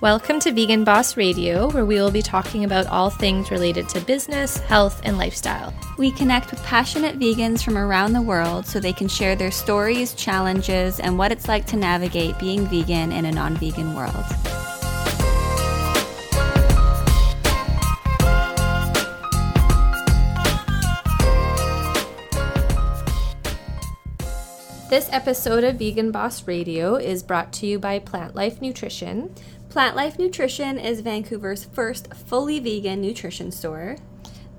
Welcome to Vegan Boss Radio, where we will be talking about all things related to business, health, and lifestyle. We connect with passionate vegans from around the world so they can share their stories, challenges, and what it's like to navigate being vegan in a non vegan world. This episode of Vegan Boss Radio is brought to you by Plant Life Nutrition. Plant Life Nutrition is Vancouver's first fully vegan nutrition store.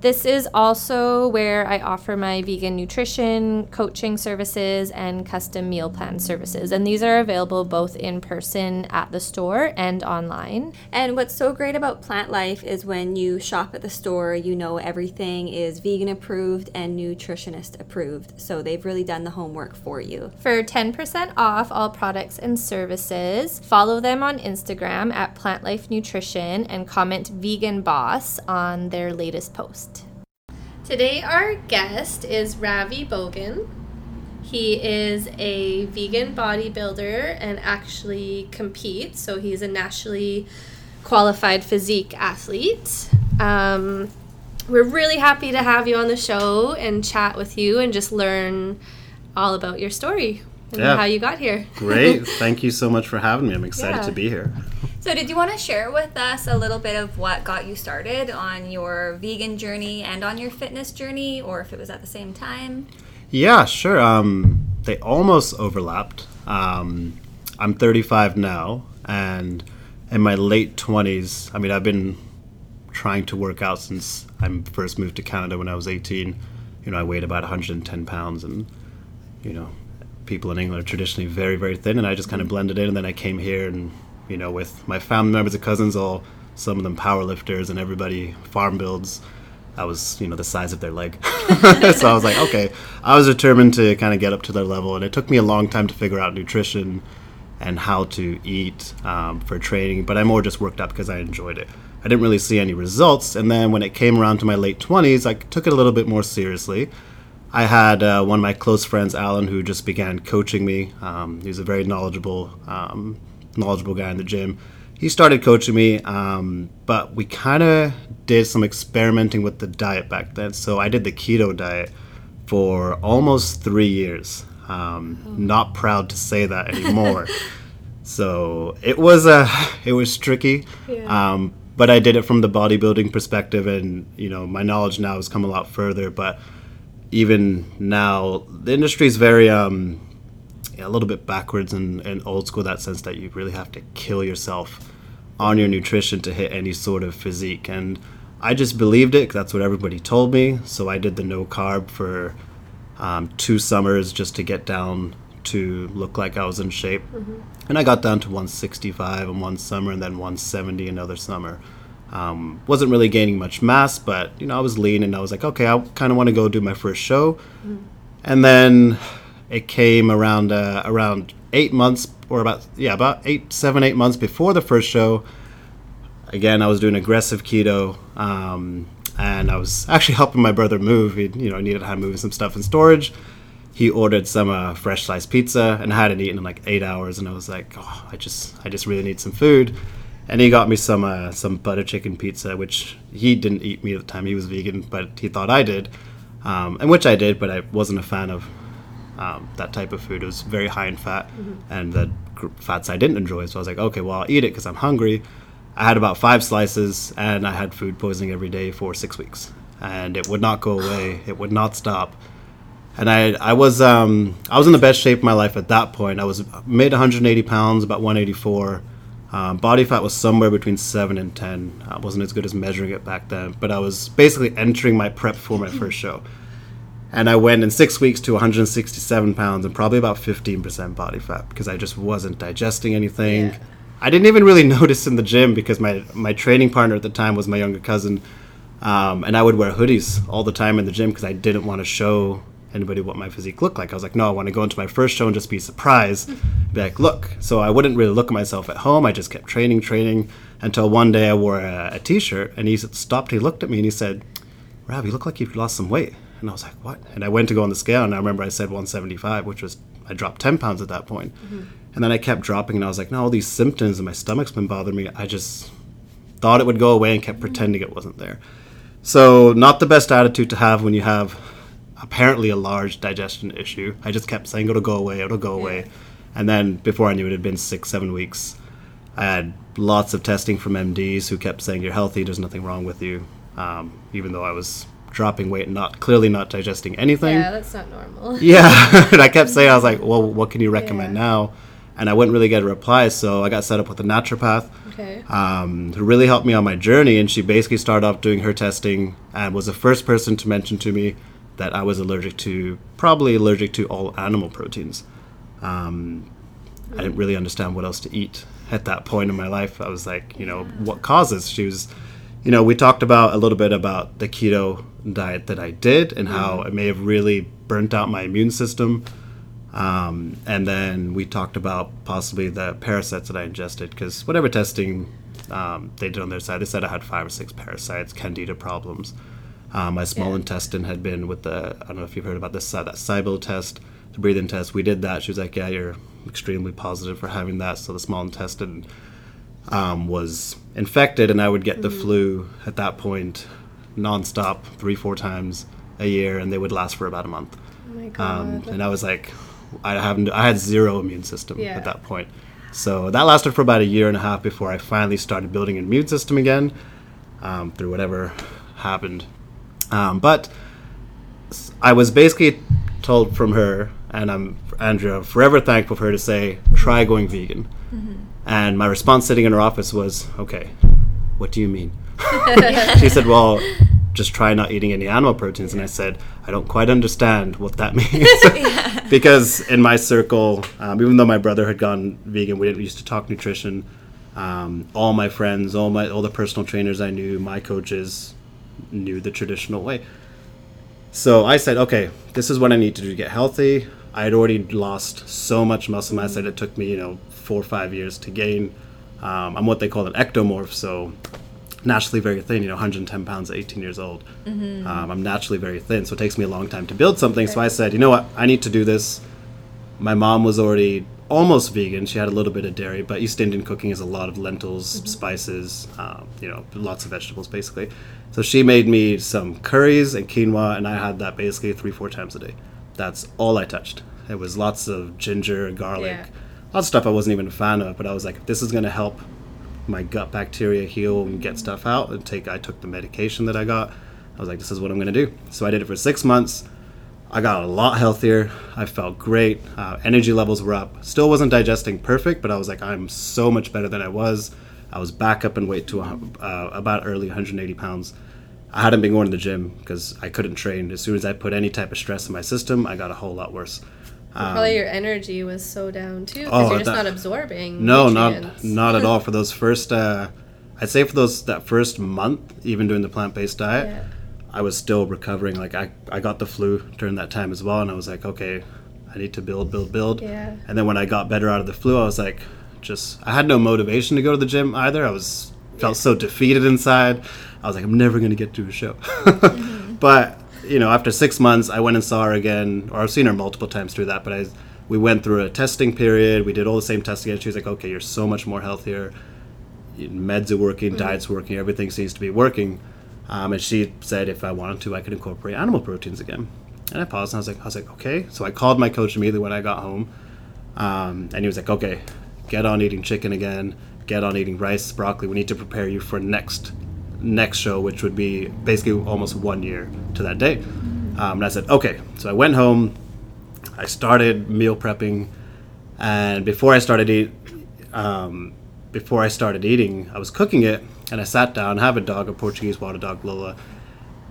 This is also where I offer my vegan nutrition, coaching services, and custom meal plan services. And these are available both in person at the store and online. And what's so great about Plant Life is when you shop at the store, you know everything is vegan approved and nutritionist approved. So they've really done the homework for you. For 10% off all products and services, follow them on Instagram at Plant Life Nutrition and comment Vegan Boss on their latest post. Today, our guest is Ravi Bogan. He is a vegan bodybuilder and actually competes, so he's a nationally qualified physique athlete. Um, we're really happy to have you on the show and chat with you and just learn all about your story Yeah. how you got here. Great. Thank you so much for having me. I'm excited Yeah. to be here. So, did you want to share with us a little bit of what got you started on your vegan journey and on your fitness journey, or if it was at the same time? Yeah, sure. Um, they almost overlapped. Um, I'm 35 now, and in my late 20s, I mean, I've been trying to work out since I first moved to Canada when I was 18. You know, I weighed about 110 pounds, and, you know, people in England are traditionally very, very thin, and I just kind of blended in, and then I came here and, you know, with my family members and cousins, all some of them power lifters and everybody farm builds. I was, you know, the size of their leg. so I was like, okay. I was determined to kind of get up to their level, and it took me a long time to figure out nutrition and how to eat um, for training. But I more just worked out because I enjoyed it. I didn't really see any results, and then when it came around to my late twenties, I took it a little bit more seriously. I had uh, one of my close friends, Alan, who just began coaching me. Um, he's a very knowledgeable, um, knowledgeable guy in the gym. He started coaching me, um, but we kind of did some experimenting with the diet back then. So I did the keto diet for almost three years. Um, Not proud to say that anymore. so it was uh, it was tricky. Um, but I did it from the bodybuilding perspective, and you know my knowledge now has come a lot further. But even now, the industry is very um, a little bit backwards and, and old school that sense that you really have to kill yourself on your nutrition to hit any sort of physique. And I just believed it 'cause that's what everybody told me. So I did the no carb for um, two summers just to get down to look like I was in shape. And I got down to 165 in one summer and then 170 another summer. Um, wasn't really gaining much mass, but you know I was lean and I was like, okay, I kind of want to go do my first show. And then it came around uh, around eight months or about yeah about eight seven eight months before the first show. Again, I was doing aggressive keto, um, and I was actually helping my brother move. He you know needed help moving some stuff in storage. He ordered some uh, fresh sliced pizza and I hadn't eaten in like eight hours, and I was like, oh, I just I just really need some food. And he got me some uh, some butter chicken pizza, which he didn't eat meat at the time. He was vegan, but he thought I did, um, and which I did, but I wasn't a fan of um, that type of food. It was very high in fat, and the gr- fats I didn't enjoy. So I was like, okay, well, I'll eat it because I'm hungry. I had about five slices, and I had food poisoning every day for six weeks, and it would not go away. It would not stop. And I, I was, um, I was in the best shape of my life at that point. I was made 180 pounds, about 184. Um, body fat was somewhere between seven and ten. I wasn't as good as measuring it back then, but I was basically entering my prep for my first show. And I went in six weeks to 167 pounds and probably about 15% body fat because I just wasn't digesting anything. I didn't even really notice in the gym because my, my training partner at the time was my younger cousin. Um, and I would wear hoodies all the time in the gym because I didn't want to show anybody what my physique looked like. I was like, no, I want to go into my first show and just be surprised. Mm-hmm. be like, look. So I wouldn't really look at myself at home. I just kept training, training until one day I wore a, a t-shirt and he stopped. He looked at me and he said, Rob, you look like you've lost some weight. And I was like, what? And I went to go on the scale and I remember I said 175, which was, I dropped 10 pounds at that point. Mm-hmm. And then I kept dropping, and I was like, no, all these symptoms and my stomach's been bothering me. I just thought it would go away and kept mm-hmm. pretending it wasn't there. So, not the best attitude to have when you have apparently a large digestion issue. I just kept saying it'll go away, it'll go away. And then before I knew it, it had been six, seven weeks. I had lots of testing from MDs who kept saying you're healthy, there's nothing wrong with you, um, even though I was dropping weight and not clearly not digesting anything. Yeah, that's not normal. Yeah, and I kept saying I was like, well, what can you recommend Yeah. now? And I wouldn't really get a reply, so I got set up with a naturopath Okay. um, who really helped me on my journey. And she basically started off doing her testing and was the first person to mention to me that I was allergic to, probably allergic to all animal proteins. Um, I didn't really understand what else to eat at that point in my life. I was like, you know, what causes? She was, you know, we talked about a little bit about the keto diet that I did and how it may have really burnt out my immune system. Um, and then we talked about possibly the parasites that I ingested because whatever testing um, they did on their side, they said I had five or six parasites, candida problems. Um, my small Yeah. intestine had been with the I don't know if you've heard about this uh, that SIBO test, the breathing test. We did that. She was like, "Yeah, you're extremely positive for having that." So the small intestine um, was infected, and I would get the flu at that point, nonstop, three four times a year, and they would last for about a month. Oh my god. Um, and I was like, I haven't, I had zero immune system Yeah. at that point. So that lasted for about a year and a half before I finally started building an immune system again, um, through whatever happened. Um, but I was basically told from her, and I'm Andrea forever thankful for her to say, try going vegan. And my response sitting in her office was, okay, what do you mean? she said, well, just try not eating any animal proteins. And I said, I don't quite understand what that means. because in my circle, um, even though my brother had gone vegan, we didn't used to talk nutrition. Um, all my friends, all my all the personal trainers I knew, my coaches knew the traditional way. So I said, okay, this is what I need to do to get healthy. I had already lost so much muscle mass that it took me, you know, four or five years to gain. Um, I'm what they call an ectomorph, so naturally very thin, you know, 110 pounds at 18 years old. Um, I'm naturally very thin, so it takes me a long time to build something. So I said, you know what, I need to do this. My mom was already almost vegan. She had a little bit of dairy, but East Indian cooking is a lot of lentils, spices, um, you know, lots of vegetables basically. So she made me some curries and quinoa, and I had that basically three, four times a day. That's all I touched. It was lots of ginger, garlic, Yeah. lots of stuff I wasn't even a fan of, but I was like, this is going to help my gut bacteria heal and get stuff out and take I took the medication that I got. I was like, this is what I'm gonna do. So I did it for six months. I got a lot healthier. I felt great. Uh, energy levels were up. Still wasn't digesting perfect, but I was like, I'm so much better than I was. I was back up in weight to uh, about early 180 pounds. I hadn't been going to the gym because I couldn't train. As soon as I put any type of stress in my system, I got a whole lot worse. Probably your energy was so down too because Um, Oh, you're just that- not absorbing. No, not not at all. For those first, uh, I'd say for those that first month, even doing the plant based diet, Yeah. I was still recovering. Like I, I got the flu during that time as well, and I was like, okay, I need to build, build, build. Yeah. And then when I got better out of the flu, I was like, just I had no motivation to go to the gym either. I was felt so defeated inside. I was like, I'm never gonna get to a show. Mm-hmm. But you know, after six months, I went and saw her again, or I've seen her multiple times through that. But I, we went through a testing period. We did all the same tests again. She was like, "Okay, you're so much more healthier. Meds are working, mm-hmm. diet's working, everything seems to be working." Um, and she said, if I wanted to, I could incorporate animal proteins again. And I paused, and I was like, I was like, okay. So I called my coach immediately when I got home, um, and he was like, okay, get on eating chicken again. Get on eating rice, broccoli. We need to prepare you for next next show, which would be basically almost one year to that day. Um, and I said, okay. So I went home. I started meal prepping, and before I started eat, um, before I started eating, I was cooking it, and I sat down. I have a dog, a Portuguese water dog, Lola,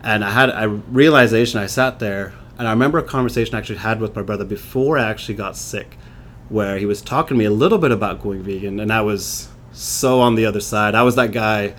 and I had a realization. I sat there, and I remember a conversation I actually had with my brother before I actually got sick, where he was talking to me a little bit about going vegan, and I was so on the other side. I was that guy,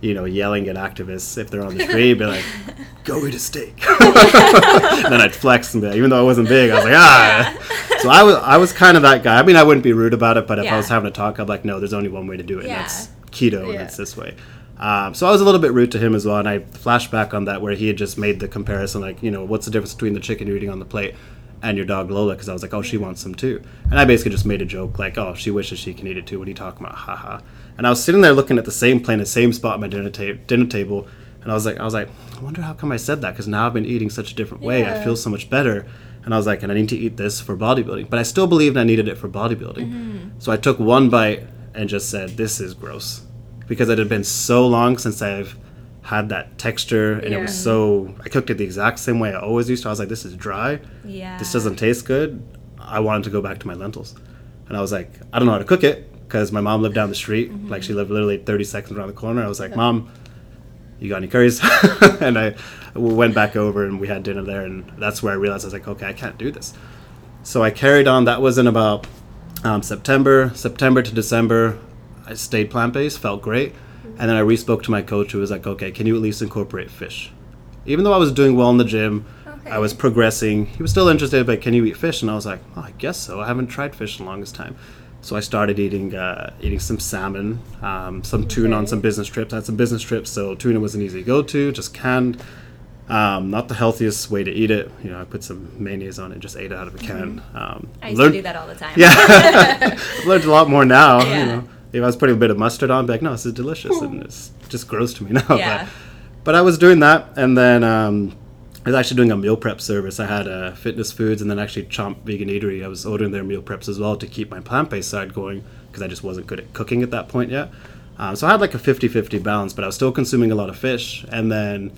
you know, yelling at activists if they're on the street, be like, "Go eat a steak." then I'd flex and be like, even though I wasn't big, I was like, ah. So I was, I was kind of that guy. I mean, I wouldn't be rude about it, but if I was having a talk, I'm like, no, there's only one way to do it. Yeah. Keto, and Yeah. it's this way. Um, so I was a little bit rude to him as well, and I flashed back on that where he had just made the comparison, like, you know, what's the difference between the chicken you're eating on the plate and your dog Lola because I was like, oh, she wants some too. And I basically just made a joke like, oh, she wishes she can eat it too. What are you talking about? Haha. And I was sitting there looking at the same plane, the same spot at my dinner, ta- dinner table, and I was like, I was like, I wonder how come I said that because now I've been eating such a different way. I feel so much better. And I was like, and I need to eat this for bodybuilding. But I still believed I needed it for bodybuilding. So I took one bite and just said, this is gross. Because it had been so long since I've had that texture and it was so, I cooked it the exact same way I always used to. I was like, this is dry. Yeah. This doesn't taste good. I wanted to go back to my lentils. And I was like, I don't know how to cook it because my mom lived down the street. Mm-hmm. Like she lived literally 30 seconds around the corner. I was like, Mom, you got any curries? and I went back over and we had dinner there. And that's where I realized I was like, okay, I can't do this. So I carried on. That was in about um, September, September to December. I stayed plant based, felt great. And then I re-spoke to my coach who was like, okay, can you at least incorporate fish? Even though I was doing well in the gym, I was progressing. He was still interested, but can you eat fish? And I was like, oh, I guess so. I haven't tried fish in the longest time. So I started eating uh, eating some salmon, um, some tuna on some business trips. I had some business trips, so tuna was an easy go-to, just canned. Um, not the healthiest way to eat it. You know, I put some mayonnaise on it, just ate it out of a can. Um, I used learned- to do that all the time. yeah, I've learned a lot more now. Yeah. You know, if I was putting a bit of mustard on, I'd be like, no, this is delicious, and it's just gross to me now. Yeah. But, but I was doing that, and then um, I was actually doing a meal prep service. I had uh, Fitness Foods, and then actually Chomp Vegan Eatery. I was ordering their meal preps as well to keep my plant-based side going because I just wasn't good at cooking at that point yet. Um, so I had like a 50-50 balance, but I was still consuming a lot of fish, and then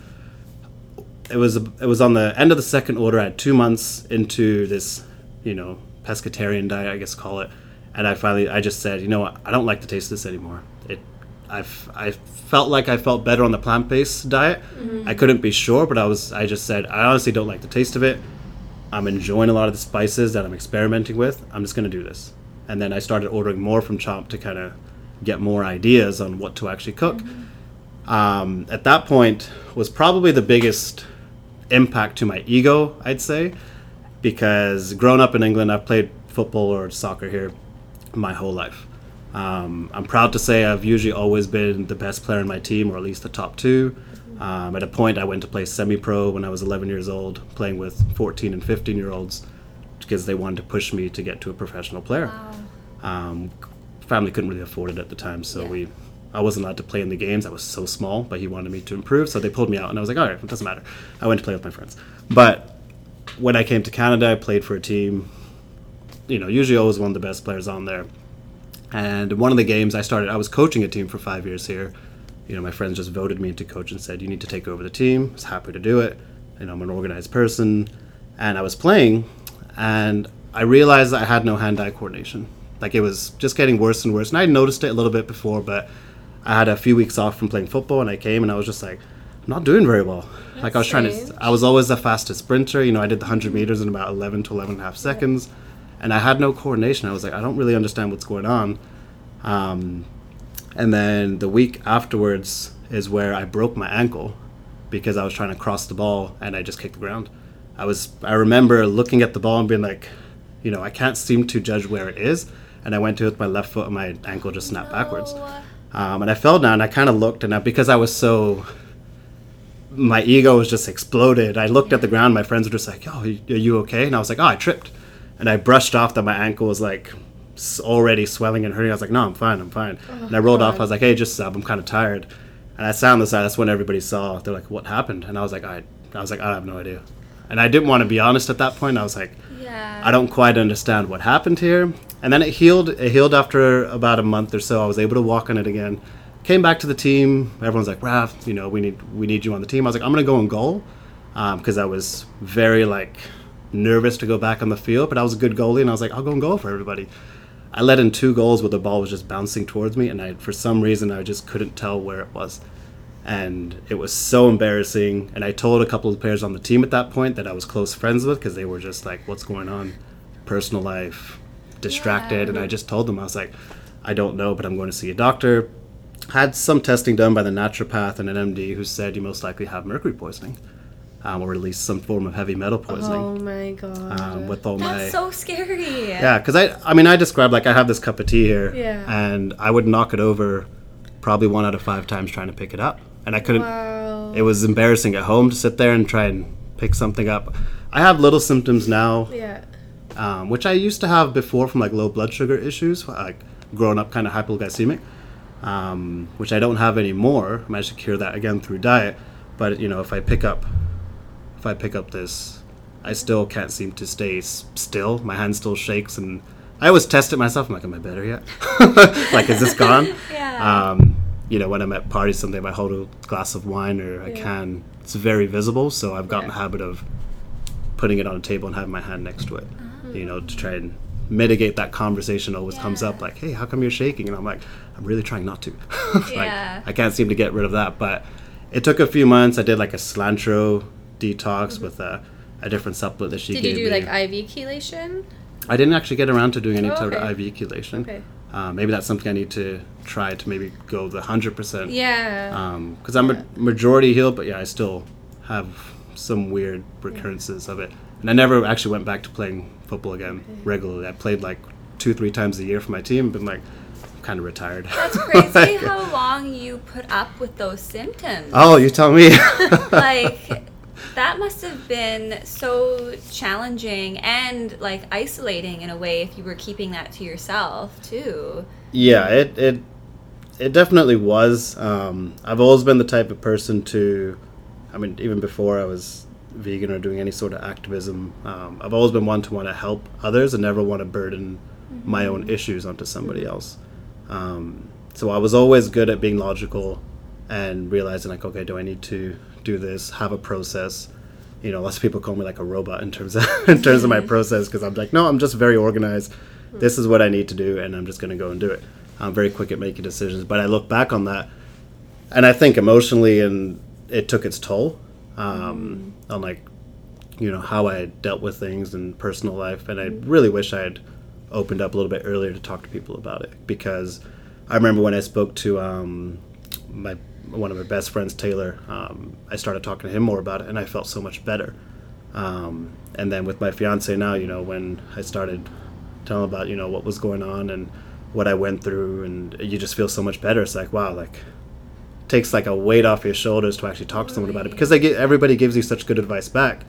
it was it was on the end of the second order. at two months into this, you know, pescatarian diet, I guess call it, and I finally I just said, you know what, I don't like the taste of this anymore. It, I've I felt like I felt better on the plant based diet. I couldn't be sure, but I was I just said I honestly don't like the taste of it. I'm enjoying a lot of the spices that I'm experimenting with. I'm just gonna do this, and then I started ordering more from Chomp to kind of get more ideas on what to actually cook um, at that point was probably the biggest impact to my ego, I'd say, because growing up in England, I've played football or soccer here my whole life. Um, I'm proud to say I've usually always been the best player in my team, or at least the top two. Um, at a point, I went to play semi pro when I was 11 years old, playing with 14 and 15 year olds because they wanted to push me to get to a professional player. Um, family couldn't really afford it at the time, so we I wasn't allowed to play in the games. I was so small, but he wanted me to improve, so they pulled me out, and I was like, all right, it doesn't matter. I went to play with my friends. But when I came to Canada, I played for a team. You know, usually always one of the best players on there. And one of the games I started, I was coaching a team for five years here. You know, my friends just voted me into coach and said, you need to take over the team. I was happy to do it. You know, I'm an organized person. And I was playing, and I realized that I had no hand eye coordination. Like it was just getting worse and worse. And I noticed it a little bit before, but I had a few weeks off from playing football, and I came and I was just like, I'm not doing very well. like I was trying strange. to, I was always the fastest sprinter. You know, I did the 100 meters in about 11 to 11 and a half seconds, and I had no coordination. I was like, I don't really understand what's going on. Um, and then the week afterwards is where I broke my ankle because I was trying to cross the ball and I just kicked the ground. I was I remember looking at the ball and being like, you know, I can't seem to judge where it is. And I went to it with my left foot and my ankle just snapped backwards. Um, and I fell down. I kind of looked and I, because I was so my ego was just exploded. I looked at the ground. My friends were just like, "Oh, are you okay?" And I was like, "Oh, I tripped." And I brushed off that my ankle was like already swelling and hurting. I was like, "No, I'm fine. I'm fine." and I rolled off. I was like, "Hey, just stop. I'm kind of tired." And I sat on the side. That's when everybody saw. They're like, "What happened?" And I was like, "I," I was like, "I have no idea." And I didn't want to be honest at that point. I was like, Yeah. I don't quite understand what happened here. And then it healed. It healed after about a month or so. I was able to walk on it again. Came back to the team. Everyone's like, Raph, you know, we need we need you on the team. I was like, I'm gonna go in goal um, because I was very like nervous to go back on the field, but I was a good goalie, and I was like, I'll go and goal for everybody. I let in two goals where the ball was just bouncing towards me, and I for some reason I just couldn't tell where it was and it was so embarrassing. And I told a couple of players on the team at that point that I was close friends with because they were just like, "What's going on? Personal life, distracted." And I just told them I was like, "I don't know, but I'm going to see a doctor." Had some testing done by the naturopath and an MD who said you most likely have mercury poisoning, um, or at least some form of heavy metal poisoning. Oh my god. Um, with all my That's so scary. yeah, because I, I mean, I described like I have this cup of tea here, Yeah. and I would knock it over probably one out of five times trying to pick it up, and I couldn't. wow. It was embarrassing at home to sit there and try and pick something up. I have little symptoms now, Yeah. Um, which I used to have before from like low blood sugar issues, like growing up kind of hypoglycemic, um, which I don't have anymore. I managed to cure that again through diet. But you know, if I pick up, if I pick up this, I still can't seem to stay s- still. My hand still shakes, and I always test it myself. I'm like, am I better yet? like, is this gone? Yeah. Um, you know, when I'm at parties, someday if I hold a glass of wine or a can, it's very visible. So I've gotten Yeah. the habit of putting it on a table and having my hand next to it. You know, to try and mitigate that conversation always comes up like, hey, how come you're shaking? And I'm like, I'm really trying not to. like, Yeah. I can't seem to get rid of that. But it took a few months. I did like a cilantro detox with a, a different supplement that she Mm-hmm. Did you gave do me. like IV chelation? I didn't actually get around to doing any Oh, sort of IV chelation. Okay. Uh, maybe that's something I need to try to maybe go the hundred percent. Yeah. Because I'm a majority healed, but yeah, I still have some weird recurrences of it. And I never actually went back to playing football again regularly. I played like two, three times a year for my team, but like kind of retired. That's crazy how long you put up with those symptoms. oh, you tell me. like that must have been so challenging and like isolating in a way if you were keeping that to yourself too. Yeah, it it it definitely was. Um, I've always been the type of person to, I mean, even before I was vegan or doing any sort of activism, um, I've always been one to want to help others and never want to burden my own issues onto somebody else. Um, so I was always good at being logical and realizing like, okay, do I need to do this? Have a process. You know, lots of people call me like a robot in terms of in terms of my process because I'm like, no, I'm just very organized. This is what I need to do, and I'm just going to go and do it. I'm very quick at making decisions, but I look back on that, and I think emotionally, and it took its toll um, on like, you know, how I dealt with things in personal life, and I really wish I had opened up a little bit earlier to talk to people about it because I remember when I spoke to um, my one of my best friends, Taylor. Um, I started talking to him more about it, and I felt so much better. Um, and then with my fiance now, you know, when I started telling about you know what was going on and what I went through, and you just feel so much better. It's like wow, like takes like a weight off your shoulders to actually talk to someone about it because they get everybody gives you such good advice back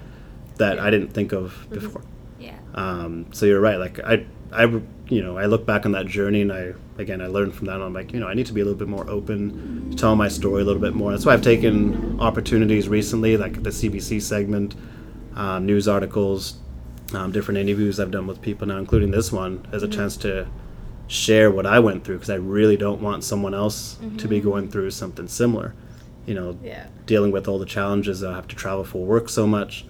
that I didn't think of before. Yeah. Um, so you're right. Like I, I, you know, I look back on that journey and I, again, I learned from that. And I'm like, you know, I need to be a little bit more open, to tell my story a little bit more. That's why I've taken opportunities recently, like the CBC segment, um, news articles, um, different interviews I've done with people now, including this one, as a chance to share what I went through because I really don't want someone else to be going through something similar. You know, Yeah. dealing with all the challenges. I have to travel for work so much,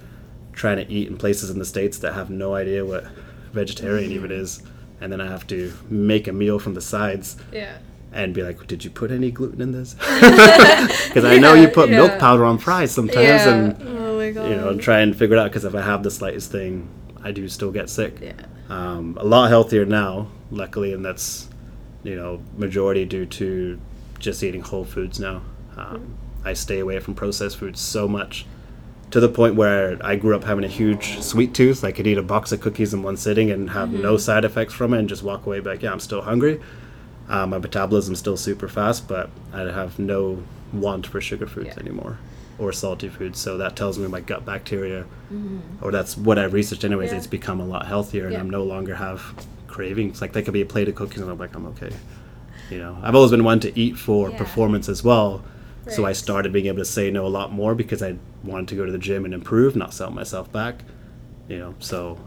trying to eat in places in the states that have no idea what vegetarian even is, and then I have to make a meal from the sides Yeah. and be like, "Did you put any gluten in this?" Because I know you put yeah. milk powder on fries sometimes, yeah. and oh my god. you know, and try and figure it out. Because if I have the slightest thing, I do still get sick. Yeah. Um, a lot healthier now, luckily, and that's you know majority due to just eating whole foods now. Um, I stay away from processed foods so much to the point where I grew up having a huge sweet tooth. I could eat a box of cookies in one sitting and have no side effects from it, and just walk away. Like, yeah, I'm still hungry. Uh, my metabolism's still super fast, but I have no want for sugar foods Yeah. anymore or salty foods. So that tells me my gut bacteria, or that's what I've researched anyways. Yeah. It's become a lot healthier, and Yeah. I'm no longer have cravings. Like there could be a plate of cookies, and I'm like, I'm okay. You know, I've always been one to eat for Yeah. performance as well. So I started being able to say no a lot more because I wanted to go to the gym and improve, not sell myself back. You know, so,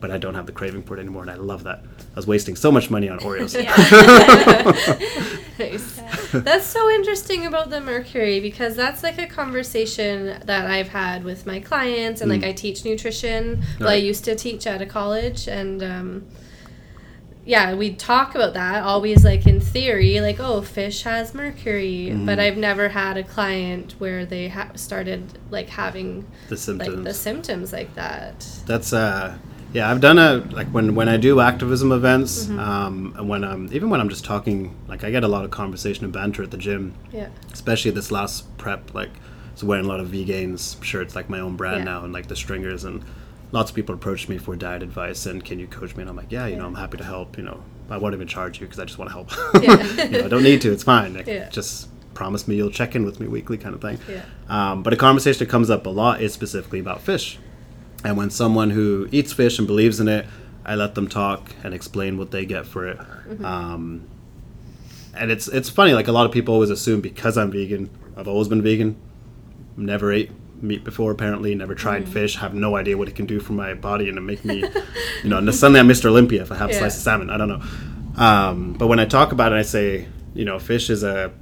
but I don't have the craving for it anymore, and I love that. I was wasting so much money on Oreos. Nice. That's so interesting about the mercury because that's like a conversation that I've had with my clients and like I teach nutrition. Well, I used to teach at a college and um, yeah, we talk about that always like in theory, like oh, fish has mercury, but I've never had a client where they ha- started like having The symptoms. like the symptoms like that. That's uh yeah, I've done a like when when I do activism events, um, and when I'm even when I'm just talking, like I get a lot of conversation and banter at the gym, Yeah. especially this last prep. Like, I was wearing a lot of Vgains shirts, like my own brand Yeah. now, and like the stringers, and lots of people approach me for diet advice and can you coach me? And I'm like, yeah, you know, I'm happy to help. You know, I won't even charge you because I just want to help. Yeah. you know, I don't need to. It's fine. Like, Yeah. Just promise me you'll check in with me weekly kind of thing. Yeah. Um, but a conversation that comes up a lot is specifically about fish. And when someone who eats fish and believes in it, I let them talk and explain what they get for it. Um, and it's it's funny, like a lot of people always assume because I'm vegan, I've always been vegan, never ate meat before apparently, never tried fish, have no idea what it can do for my body and to make me, you know, and suddenly I'm Mr. Olympia if I have a slice of salmon. I don't know. Um, but when I talk about it, I say, you know, fish is a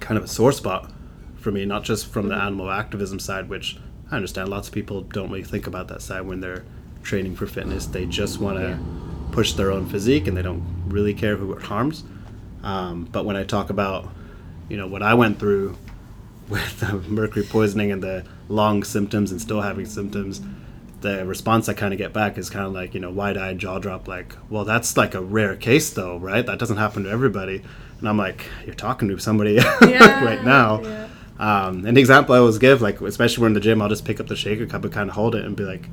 kind of a sore spot for me, not just from the animal activism side, which I understand lots of people don't really think about that side when they're training for fitness. They just want to push their own physique and they don't really care who it harms. Um, but when I talk about, you know, what I went through with the mercury poisoning and the long symptoms and still having symptoms, the response I kind of get back is kind of like, you know, wide eyed jaw drop, like, well, that's like a rare case though, right? That doesn't happen to everybody. And I'm like, you're talking to somebody right now. yeah. Um, an example I always give, like, especially when in the gym, I'll just pick up the shaker cup and kind of hold it and be like,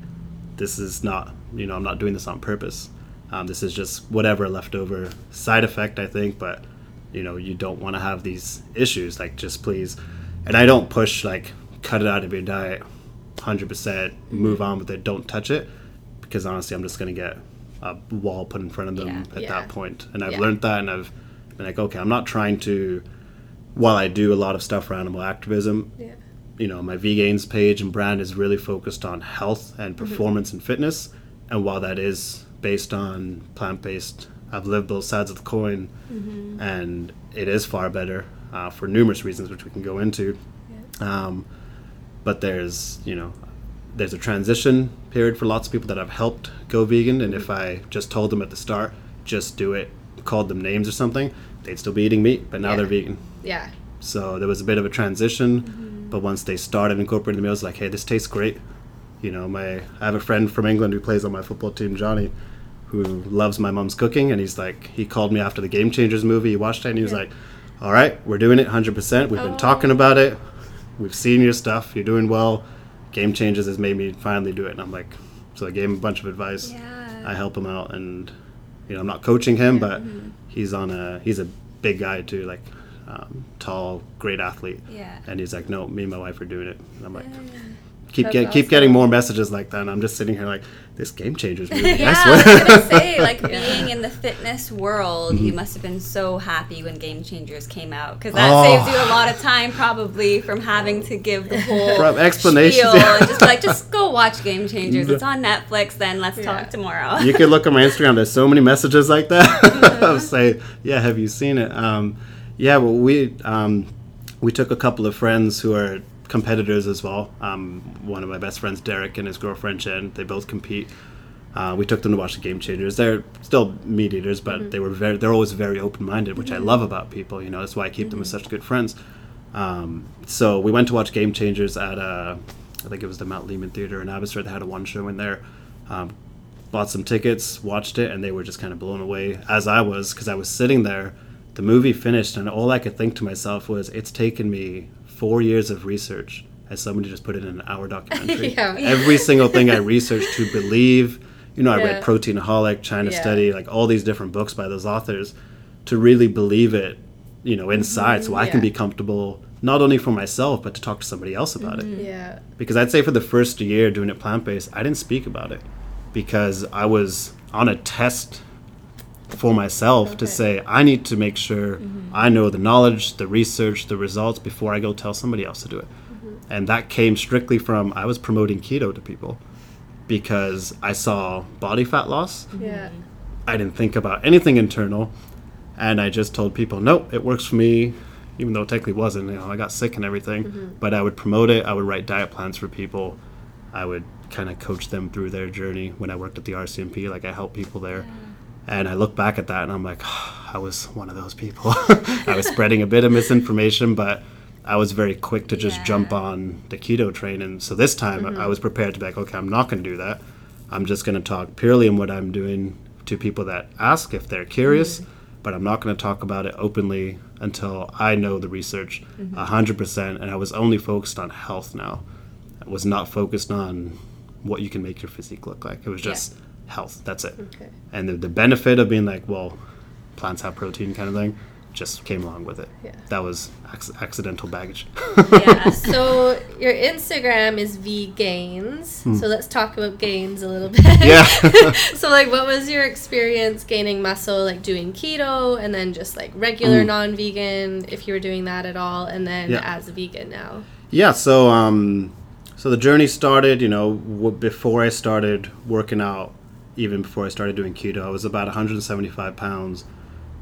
this is not, you know, I'm not doing this on purpose. Um, this is just whatever leftover side effect, I think, but, you know, you don't want to have these issues. Like, just please. And I don't push, like, cut it out of your diet 100%, move on with it, don't touch it, because honestly, I'm just going to get a wall put in front of them Yeah. at Yeah. that point. And I've Yeah. learned that, and I've been like, okay, I'm not trying to, while I do a lot of stuff for animal activism, you know, my Vgains page and brand is really focused on health and mm-hmm. performance and fitness. And while that is based on plant based, I've lived both sides of the coin, mm-hmm. and it is far better uh, for numerous reasons, which we can go into. Um, but there's, you know, there's a transition period for lots of people that I've helped go vegan. And if I just told them at the start, just do it, called them names or something, they'd still be eating meat, but now Yeah. they're vegan. Yeah. So there was a bit of a transition, but once they started incorporating the meals, like, hey, this tastes great. You know, my I have a friend from England who plays on my football team, Johnny, who loves my mom's cooking, and he's like, he called me after the Game Changers movie. He watched it, and he was like, "All right, we're doing it 100. percent We've been talking about it. We've seen your stuff. You're doing well. Game Changers has made me finally do it." And I'm like, so I gave him a bunch of advice. Yeah. I help him out, and you know, I'm not coaching him, but he's on a he's a big guy too, like um, tall, great athlete. Yeah. And he's like, no, me and my wife are doing it. And I'm like, keep That's get, keep getting more messages like that. And I'm just sitting here like, this game changers movie. I Yeah, I was gonna say, like being in the fitness world, you must have been so happy when Game Changers came out because that Oh. saves you a lot of time, probably from having to give the whole From explanations, spiel yeah. and just like, just go watch Game Changers. It's on Netflix. Then let's Yeah. talk tomorrow. you can look on my Instagram. There's so many messages like that. of say, yeah, have you seen it? Um, yeah, well, we um, we took a couple of friends who are competitors as well. Um, one of my best friends, Derek, and his girlfriend Jen. They both compete. Uh, we took them to watch the Game Changers. They're still meat eaters, but they were very. They're always very open minded, which I love about people. You know, that's why I keep them as such good friends. Um, so we went to watch Game Changers at uh, I think it was the Mount Lehman Theater in Abbotsford. They had a one show in there. Um, bought some tickets, watched it, and they were just kind of blown away, as I was, because I was sitting there. The movie finished, and all I could think to myself was, "It's taken me four years of research, as somebody just put it in an hour documentary. Yeah. Every single thing I researched to believe, you know, I Yeah. read Proteinaholic, China Yeah. Study, like all these different books by those authors, to really believe it, you know, inside, mm-hmm. so I can be comfortable not only for myself, but to talk to somebody else about it mm-hmm. Yeah. because I'd say for the first year doing it plant based, I didn't speak about it because I was on a test for myself to say I need to make sure mm-hmm. I know the knowledge, the research, the results before I go tell somebody else to do it. Mm-hmm. And that came strictly from I was promoting keto to people because I saw body fat loss. Yeah. I didn't think about anything internal, and I just told people, nope, it works for me, even though it technically wasn't. You know, I got sick and everything, mm-hmm. but I would promote it. I would write diet plans for people. I would kind of coach them through their journey when I worked at the RCMP. Like I help people there, and I look back at that and I'm like, I was one of those people. I was spreading a bit of misinformation, but I was very quick to just Yeah. jump on the keto train. And so this time I mm-hmm. was prepared to be like, okay, I'm not going to do that. I'm just going to talk purely on what I'm doing to people that ask if they're curious, mm-hmm. but I'm not going to talk about it openly until I know the research mm-hmm. a 100%. And I was only focused on health now. I was not focused on what you can make your physique look like. It was just health. That's it. Okay. And the, the benefit of being like, well, plants have protein kind of thing, just came along with it. Yeah. That was ac- accidental baggage. Yeah. So your Instagram is V Gains. Hmm. So let's talk about gains a little bit. yeah. so like what was your experience gaining muscle like doing keto and then just like regular non-vegan if you were doing that at all and then. Yeah. as a vegan now Yeah, so um, so the journey started. You know, w- before I started working out, even before I started doing keto, I was about 175 pounds,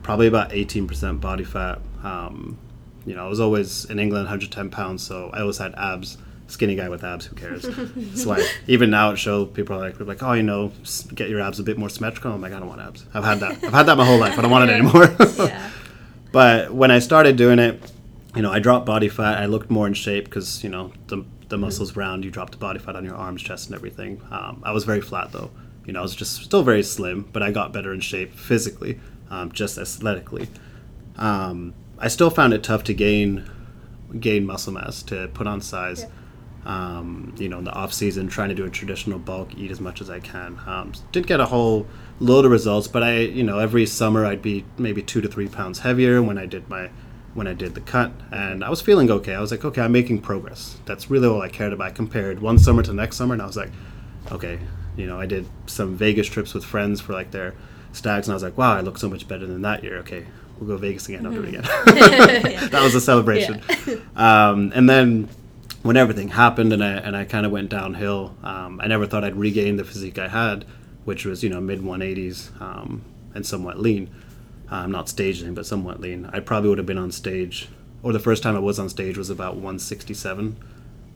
probably about 18% body fat. Um, you know, I was always in England, 110 pounds, so I always had abs. Skinny guy with abs, who cares? It's like even now at show, people are like, like, oh, you know, get your abs a bit more symmetrical. I'm like, I don't want abs. I've had that. I've had that my whole life. I don't want it anymore. yeah But when I started doing it, you know, I dropped body fat. I looked more in shape because you know the the muscles round. You drop the body fat on your arms, chest, and everything. Um, I was very flat though. You know, I was just still very slim, but I got better in shape physically, um, just aesthetically. Um, I still found it tough to gain gain muscle mass to put on size. Um, you know, in the off season, trying to do a traditional bulk, eat as much as I can. Um, did get a whole load of results, but I, you know, every summer I'd be maybe two to three pounds heavier when I did my when I did the cut, and I was feeling okay. I was like, okay, I'm making progress. That's really all I cared about. I compared one summer to the next summer, and I was like, okay, you know, I did some Vegas trips with friends for like their stags, and I was like, wow, I look so much better than that year. Okay, we'll go Vegas again. I'll do it again. that was a celebration. Um, and then when everything happened and I and I kind of went downhill, um, I never thought I'd regain the physique I had, which was you know mid 180s um, and somewhat lean. I'm not stage lean, but somewhat lean. I probably would have been on stage, or the first time I was on stage was about 167.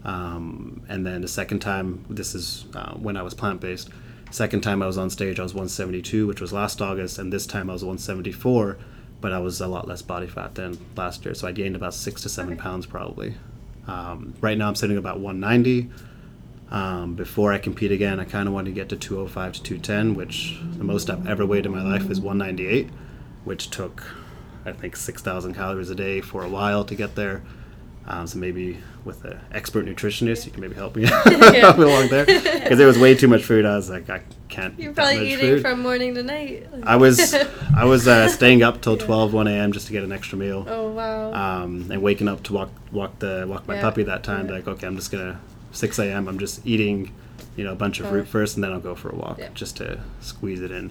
Um, and then the second time, this is uh, when I was plant based. Second time I was on stage, I was 172, which was last August, and this time I was 174, but I was a lot less body fat than last year, so I gained about six to seven pounds probably. Um, right now I'm sitting about 190. Um, before I compete again, I kind of want to get to 205 to 210, which the most I've ever weighed in my life is 198, which took, I think, 6,000 calories a day for a while to get there. Um, so maybe with an expert nutritionist, you can maybe help me, along there because there was way too much food. I was like, I can't. you're probably eating food. from morning to night I was, I was uh, staying up till 12, 1 a.m. just to get an extra meal oh wow um, and waking up to walk walk the walk my Yeah. puppy that time. Yeah. Like, okay, I'm just gonna 6 a.m. I'm just eating, you know, a bunch of fruit Uh, first, and then I'll go for a walk just to squeeze it in.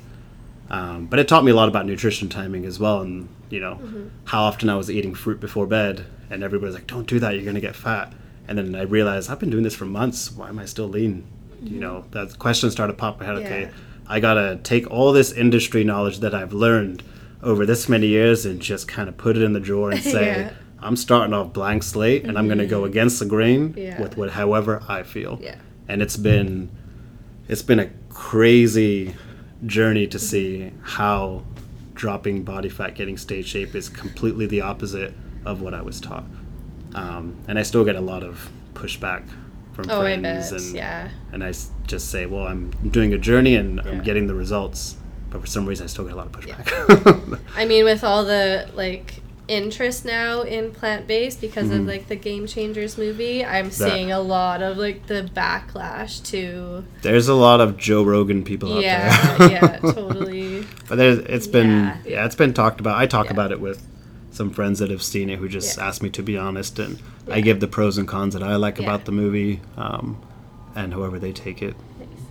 Um, but it taught me a lot about nutrition timing as well, and you know Mm-hmm. how often I was eating fruit before bed, and everybody's like, "Don't do that, you're gonna get fat." And then I realized I've been doing this for months. Why am I still lean? You know, that question started to pop my head. Okay, Mm-hmm. I gotta take all this industry knowledge that I've learned over this many years and just kind of put it in the drawer and say, Yeah. I'm starting off blank slate and I'm gonna go against the grain Mm-hmm. Yeah. with what however I feel. Yeah. And it's been it's been a crazy journey to see how dropping body fat, getting stage shape is completely the opposite of what I was taught. Um, and I still get a lot of pushback from oh friends and yeah and I just say, well, I'm doing a journey and Yeah. I'm getting the results, but for some reason I still get a lot of pushback. I mean, with all the like interest now in plant based because of like the Game Changers movie, I'm seeing a lot of like the backlash to There's a lot of Joe Rogan people out there. yeah, totally. But there's, it's been Yeah. yeah. it's been talked about. I talk Yeah. about it with some friends that have seen it who just Yeah. ask me to be honest, and I give the pros and cons that I like Yeah. about the movie, um, and however they take it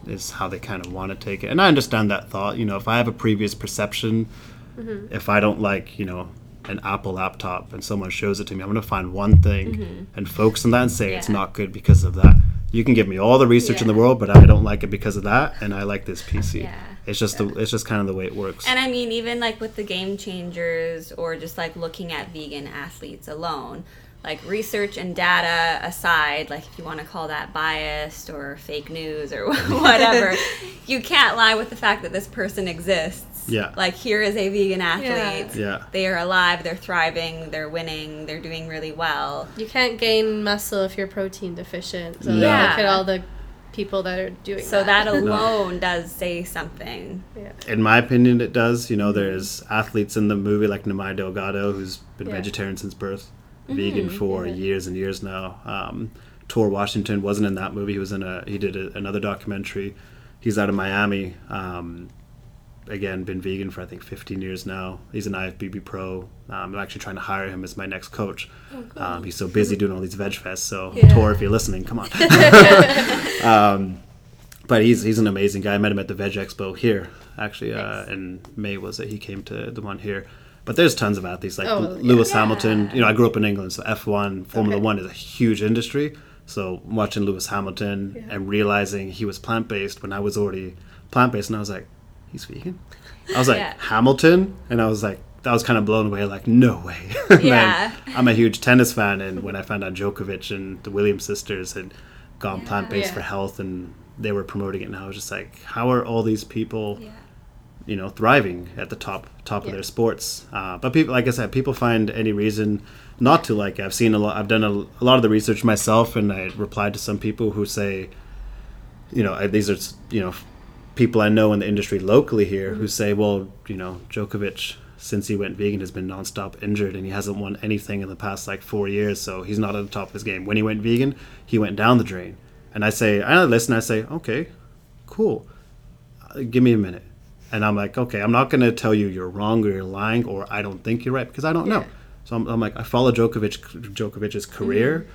is how they kind of want to take it. And I understand that thought. You know, if I have a previous perception, Mm-hmm. if I don't like, you know, an Apple laptop and someone shows it to me, I'm going to find one thing Mm-hmm. and focus on that and say it's not good because of that. You can give me all the research in the world, but I don't like it because of that, and I like this PC. Yeah. It's just the, it's just kind of the way it works. And I mean, even like with the game changers or just like looking at vegan athletes alone, like research and data aside, like if you want to call that biased or fake news or whatever, you can't lie with the fact that this person exists. Yeah. Like here is a vegan athlete. Yeah. They are alive, they're thriving, they're winning, they're doing really well. You can't gain muscle if you're protein deficient. So Yeah. look at all the people that are doing So that. that alone does say something. yeah. in my opinion, it does. You know, there's athletes in the movie like Nimai Delgado, who's been Yeah. vegetarian since birth, vegan for years and years now. Um, Torre Washington wasn't in that movie. He was in a he did a, another documentary. He's out of Miami. Um, again been vegan for I think 15 years now. He's an IFBB pro. Um, I'm actually trying to hire him as my next coach. Um, he's so busy doing all these veg fests. So Yeah. Torre, if you're listening, come on. um, but he's he's an amazing guy. I met him at the Veg Expo here actually, uh, Nice. and May was it. He came to the one here. But there's tons of athletes like Oh, Lewis yeah. Hamilton. You know, I grew up in England, so F1, Formula Okay. One is a huge industry. So watching Lewis Hamilton Yeah. and realizing he was plant based when I was already plant based, and I was like, he's vegan. I was like Yeah. Hamilton, and I was like, that was kind of blown away. Like, no way. Yeah. I'm a huge tennis fan, and when I found out Djokovic and the Williams sisters had gone Yeah. plant based Yeah. for health, and they were promoting it, and I was just like, how are all these people? You know thriving at the top top of their sports. Uh, but people, like I said, people find any reason not to like. it. I've seen a lot. I've done a, a lot of the research myself, and I replied to some people who say, you know, these are you know people I know in the industry locally here who say, well, you know, Djokovic since he went vegan has been nonstop injured and he hasn't won anything in the past like four years, so he's not at the top of his game. When he went vegan, he went down the drain. And I say, I listen, I say, okay, cool, Uh, give me a minute. And I'm like, okay, I'm not going to tell you you're wrong or you're lying or I don't think you're right because I don't know. So I'm, I'm like, I follow Djokovic, Djokovic's career.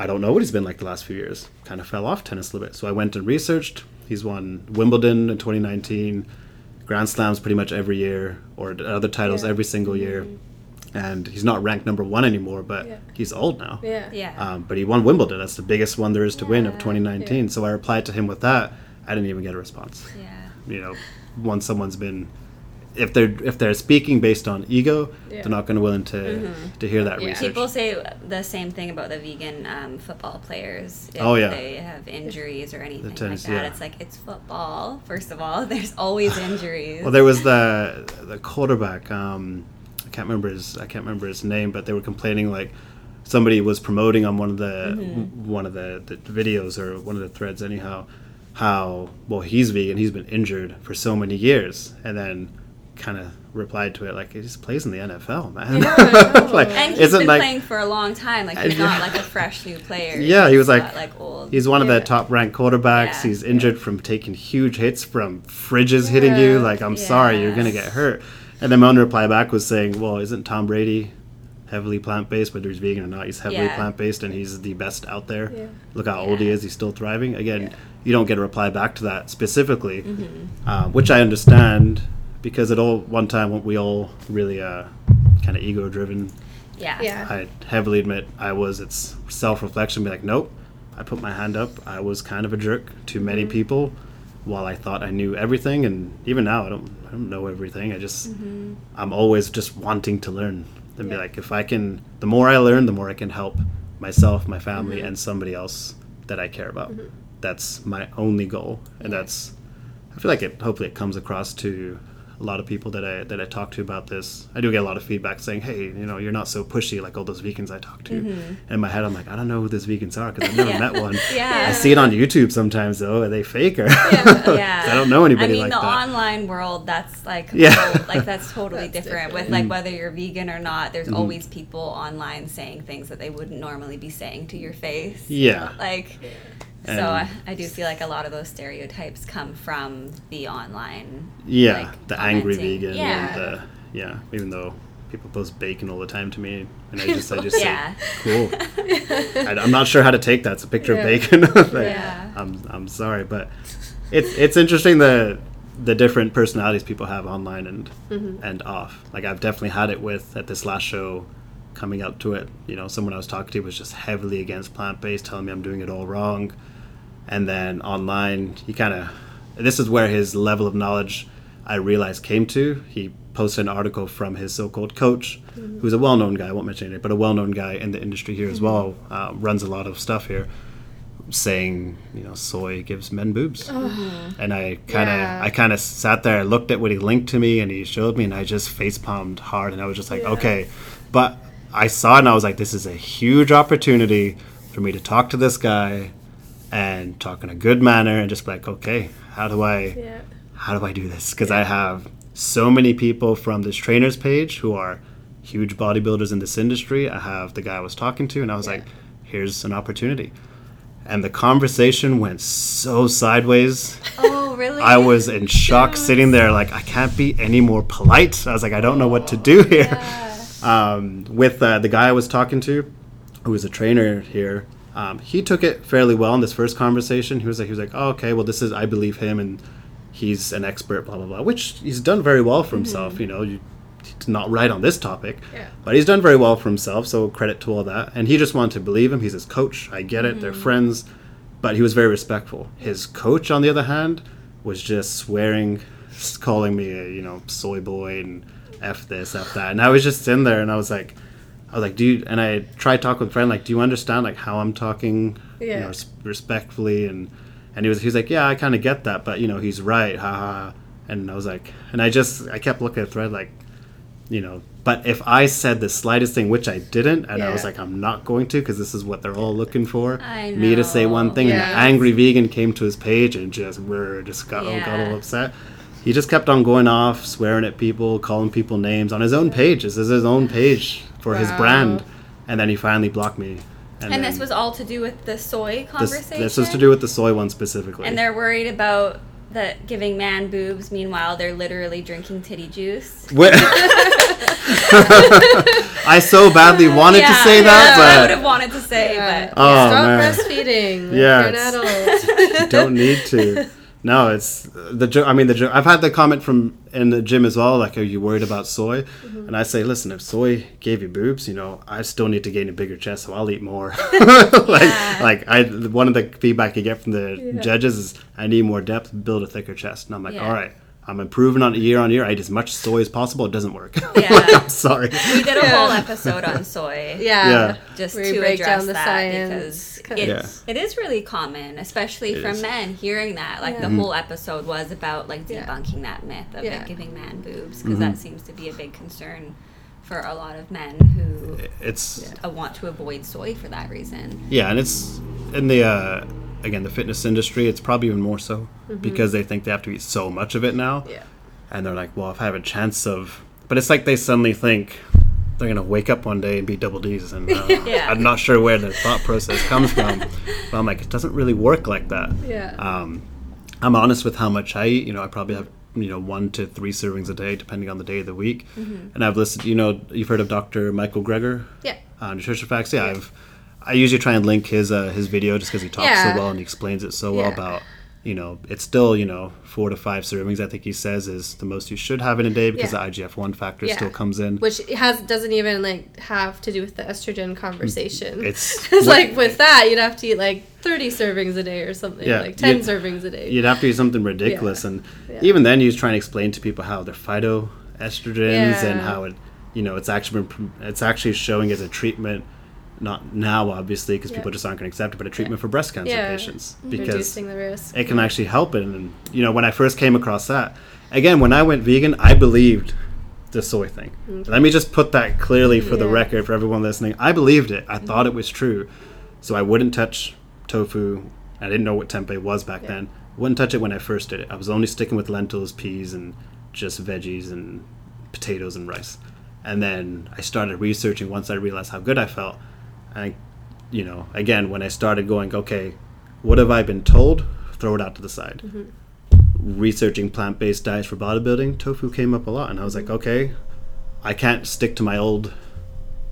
I don't know what he's been like the last few years. Kind of fell off tennis a little bit. So I went and researched. He's won Wimbledon in 2019, Grand Slams pretty much every year, or other titles Yeah. every single year. And he's not ranked number one anymore, but Yeah. he's old now. Yeah. Yeah. Um, but he won Wimbledon. That's the biggest one there is to win of Yeah. 2019. So I replied to him with that. I didn't even get a response. yeah. You know, once someone's been, if they're if they're speaking based on ego, Yeah. they're not going to willing to to hear that Yeah. research. People say the same thing about the vegan um, football players. If Oh, yeah. they have injuries or anything tennis, like that. yeah. It's like it's football. First of all, there's always injuries. Well, there was the the quarterback. Um, I can't remember his I can't remember his name, but they were complaining like somebody was promoting on one of the Mm-hmm. one of the, the videos or one of the threads anyhow how well he's vegan he's been injured for so many years and then kind of replied to it like he just plays in the NFL man like and he's isn't been like playing for a long time. Like he's not like a fresh new player. Yeah, he was like- not, like old. He's one of Yeah. the top ranked quarterbacks. Yeah. He's injured from taking huge hits from fridges hitting you. Like, I'm sorry, you're to get hurt. And then my own reply back was saying, well, isn't Tom Brady heavily plant based, whether he's vegan or not? He's heavily Yeah. plant based and he's the best out there. Yeah. Look how old he is. He's still thriving. Again, Yeah. you don't get a reply back to that specifically, Mm-hmm. um, which I understand because at all one time we all really uh, kind of ego driven yeah. Yeah. I heavily admit I was. It's self reflection. Be like, nope. I put my hand up. I was kind of a jerk to many mm-hmm. people, while I thought I knew everything, and even now I don't. I don't know everything. I just. Mm-hmm. I'm always just wanting to learn and be like, if I can, the more I learn, the more I can help myself, my family, mm-hmm. and somebody else that I care about. That's my only goal, and that's. I feel like it. Hopefully, it comes across to a lot of people that I that I talk to about this. I do get a lot of feedback saying, "Hey, you know, you're not so pushy like all those vegans I talk to." And in my head, I'm like, I don't know who these vegans are because I've never Yeah. met one. Yeah. I see it on YouTube sometimes though. Are they fake or? yeah. I don't know anybody I mean, like the that. online world, that's like, Yeah. to- like that's totally That's different. different. With Mm-hmm. like whether you're vegan or not, there's always people online saying things that they wouldn't normally be saying to your face. Yeah. Like, And- so I, I do feel like a lot of those stereotypes come from the online. Yeah, like, the angry vegan. Yeah. And the, yeah. Even though people post bacon all the time to me, and I just I just Yeah. say, cool. I, I'm not sure how to take that. It's a picture Yeah. of bacon. Like, Yeah. I'm I'm sorry, but it's it's interesting the the different personalities people have online and Mm-hmm. and off. Like I've definitely had it with at this last show coming up to it. You know, someone I was talking to was just heavily against plant based, telling me I'm doing it all wrong. And then online, he kind of this is where his level of knowledge I realized came to. He posted an article from his so-called coach, who's a well-known guy. I won't mention it, but a well-known guy in the industry here as well. Uh, runs a lot of stuff here, saying you know soy gives men boobs. And I kind of Yeah. I kind of sat there, I looked at what he linked to me, and he showed me, and I just face palmed hard, and I was just like, Yeah. okay. But I saw it, and I was like, this is a huge opportunity for me to talk to this guy and talk in a good manner, and just be like, okay, how do I Yeah. how do I do this? Because I have so many people from this trainers page who are huge bodybuilders in this industry. I have the guy I was talking to, and I was Yeah. like, here's an opportunity. and the conversation went so sideways. Oh, really? I was in shock, sitting there like I can't be any more polite. I was like, I don't know what to do here. Um, with uh, the guy I was talking to, who was a trainer here, um, he took it fairly well in this first conversation. He was like, he was like, oh, okay, well, this is I believe him, and he's an expert, blah blah blah, which he's done very well for himself. You know, you, he's not right on this topic, Yeah. but he's done very well for himself. So credit to all that. And he just wanted to believe him. He's his coach. I get it. They're friends, but he was very respectful. His coach, on the other hand, was just swearing, s- calling me a you know soy boy and f this f that, and I was just in there and I was like. I was like, do you, and I tried talk with a friend, like, do you understand like how I'm talking, you Yeah. know, res- respectfully, and and he was he was like, yeah, I kind of get that, but you know, he's right, ha ha. ha. And I was like, and I just I kept looking at the thread like, you know, but if I said the slightest thing, which I didn't, and I was like, I'm not going to, because this is what they're all looking for, I me to say one know. thing, and the angry vegan came to his page and just we're just got, all got all upset. He just kept on going off, swearing at people, calling people names on his own page. This is his own page for his brand, and then he finally blocked me. And then this was all to do with the soy conversation. this was to do with the soy one specifically. And they're worried about the giving man boobs. Meanwhile, they're literally drinking titty juice. Wh- I so badly wanted to Yeah, say that's what I would have wanted to say, Yeah. but Oh, Stop man. breastfeeding. Yeah, You're an adult. you don't need to. No, it's the joke. I mean, the joke. I've had the comment from in the gym as well. Like, are you worried about soy? Mm-hmm. And I say, listen, if soy gave you boobs, you know, I still need to gain a bigger chest, so I'll eat more. like, Yeah. like I one of the feedback you get from the Yeah. judges is, I need more depth, build a thicker chest. And I'm like, Yeah. all right. I'm improving on year on year. I eat as much soy as possible. It doesn't work. Yeah. Like, I'm sorry. we did a Yeah. whole episode on soy. Yeah. Yeah. Just Where you to break address down the that science, because 'cause- it's, it is really common, especially It from is. men, hearing that. Like Yeah. the whole episode was about like Yeah. debunking that myth of Yeah. it giving man boobs Mm-hmm. because that seems to be a big concern for a lot of men who It's uh, want to avoid soy for that reason. Yeah, and it's in the uh, again the fitness industry. It's probably even more so because they think they have to eat so much of it now, Mm-hmm. Yeah. and they're like, well, if I have a chance of, but it's like they suddenly think they're gonna wake up one day and be double D's, and uh, Yeah. I'm not sure where the thought process comes from. but I'm like, it doesn't really work like that. Yeah. Um, I'm honest with how much I eat. You know, I probably have you know one to three servings a day, depending on the day of the week. And I've listened. You know, you've heard of Dr. Michael Greger Yeah. uh, nutrition facts. Yeah, I've I usually try and link his uh, his video just because he talks Yeah. so well and he explains it so well Yeah. about you know it's still you know four to five servings. I think he says is the most you should have in a day because Yeah. the IGF one factor still comes in. Which has doesn't even like have to do with the estrogen conversation. It's- It's like with that, you'd have to eat like thirty servings a day or something. Yeah, Like ten you'd- servings a day. You'd have to do something ridiculous, and even then, he was trying to explain to people how they're phytoestrogens and how it, you know, it's actually been, it's actually showing as a treatment. Not now, obviously, because Yeah. people just aren't going to accept it, but a treatment for breast cancer Yeah. patients because Reducing the risk. it can mm. actually help it. And you know, when I first came across that, again, when I went vegan, I believed the soy thing. Mm-hmm. Let me just put that clearly for the record for everyone listening. I believed it. I thought it was true, so I wouldn't touch tofu. I didn't know what tempeh was back then. Wouldn't touch it when I first did it. I was only sticking with lentils, peas, and just veggies and potatoes and rice. And then I started researching once I realized how good I felt. And, you know, again, when I started going, okay, what have I been told? Throw it out to the side. Researching plant based diets for bodybuilding, tofu came up a lot. And I was like, okay, I can't stick to my old,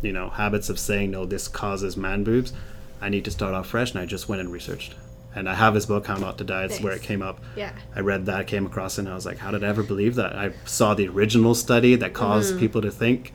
you know, habits of saying, no, this causes man boobs. I need to start off fresh. And I just went and researched. And I have his book, How Not to Diet, it's where it came up. Yeah. I read that, came across it, and I was like, how did I ever believe that? I saw the original study that caused Mm-hmm. people to think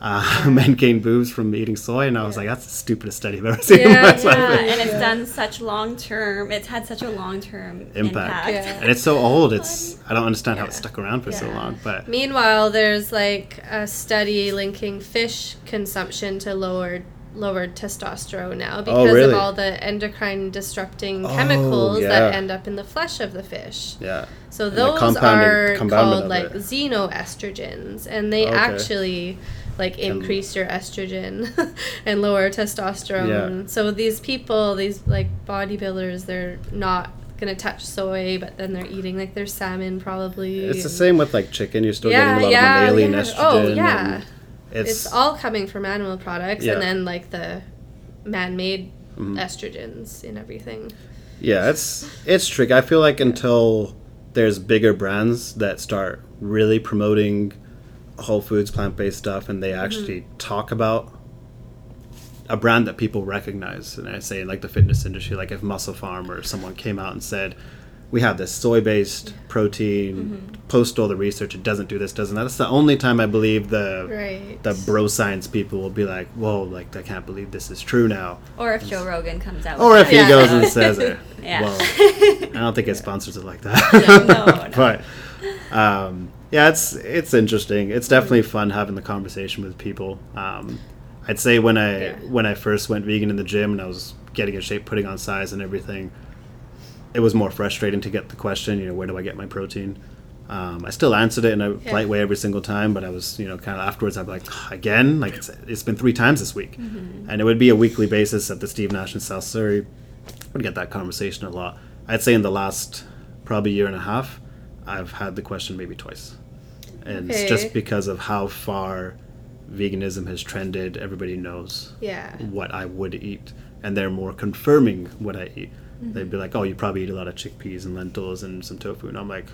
uh, men gain boobs from eating soy, and I was like, that's the stupidest study I've ever seen in Yeah, my yeah. life. And it's Yeah. done such long term. It's had such a long term Impact. impact. Yeah. And it's so old, it's I don't understand how it stuck around for so long. But Meanwhile, there's like a study linking fish consumption to lowered lowered testosterone now because Oh, really? of all the endocrine disrupting Oh, chemicals yeah. that end up in the flesh of the fish. yeah, So the those are called like it. xenoestrogens, and they Okay. actually like increase your estrogen and lower testosterone. Yeah. So these people, these like bodybuilders, they're not gonna touch soy, but then they're eating like their salmon probably. it's the same with like chicken. You're still Yeah, getting a lot yeah, of mammalian yeah. Oh, estrogen. Oh, yeah. It's, It's, all coming from animal products, and then like the man-made mm-hmm. estrogens and everything. Yeah, it's it's tricky. I feel like until there's bigger brands that start really promoting whole foods, plant based stuff, and they actually talk about a brand that people recognize. And I say in like the fitness industry, like if MusclePharm or someone came out and said, "We have this soy-based protein. Post all the research. It doesn't do this, doesn't that." That's the only time I believe the Right. the bro science people will be like, "Whoa, like I can't believe this is true now." Or if Joe Rogan comes out. Or if he that. goes and says it. Yeah. Well, I don't think it sponsors it like that. no, no. but um, yeah, it's it's interesting. It's definitely fun having the conversation with people. Um, I'd say when I Yeah. when I first went vegan in the gym and I was getting in shape, putting on size and everything, it was more frustrating to get the question. You know, where do I get my protein? Um, I still answered it in a Yeah. polite way every single time, but I was, you know, kind of afterwards, I'd be like, again, like it's, it's been three times this week, and it would be a weekly basis at the Steve Nash in South Surrey. I would get that conversation a lot. I'd say in the last probably year and a half, I've had the question maybe twice, and it's just because of how far veganism has trended. Everybody knows Yeah. what I would eat, and they're more confirming what I eat. Mm-hmm. They'd be like, "Oh, you probably eat a lot of chickpeas and lentils and some tofu," and I'm like,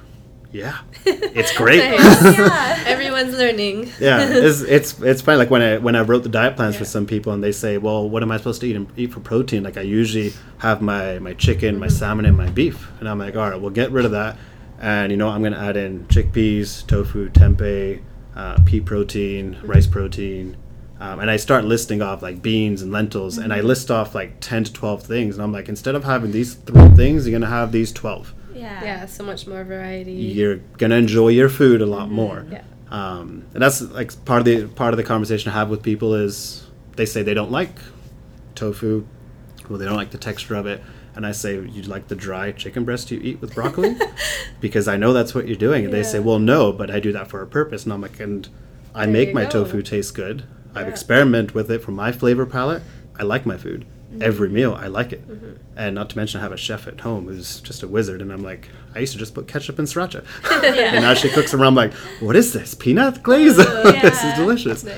"Yeah, it's great." Yeah. Everyone's learning. yeah, it's it's it's funny. Like when I when I wrote the diet plans for some people, and they say, "Well, what am I supposed to eat and eat for protein?" Like I usually have my my chicken, Mm-hmm. my salmon, and my beef, and I'm like, "All right, well, get rid of that." And you know, I'm gonna add in chickpeas, tofu, tempeh, uh, pea protein, rice protein, um, and I start listing off like beans and lentils, and I Mm-hmm. list off like ten to twelve things, and I'm like, instead of having these three things, you're gonna have these twelve. Yeah. Yeah, so much more variety. You're gonna enjoy your food a lot more Yeah. um, and that's like part of the part of the conversation I have with people is they say they don't like tofu, well they don't like the texture of it, and I say you like the dry chicken breast you eat with broccoli, because I know that's what you're doing, and they say well no, but I do that for a purpose, and I'm like and I There make my go. tofu taste good. I've Yeah. experimented with it for my flavor palette. I like my food. Mm-hmm. Every meal, I like it, and not to mention I have a chef at home who's just a wizard, and I'm like, I used to just put ketchup and sriracha, and now she cooks around. I'm like, what is this? Peanut glaze? Oh, this is delicious. Nice.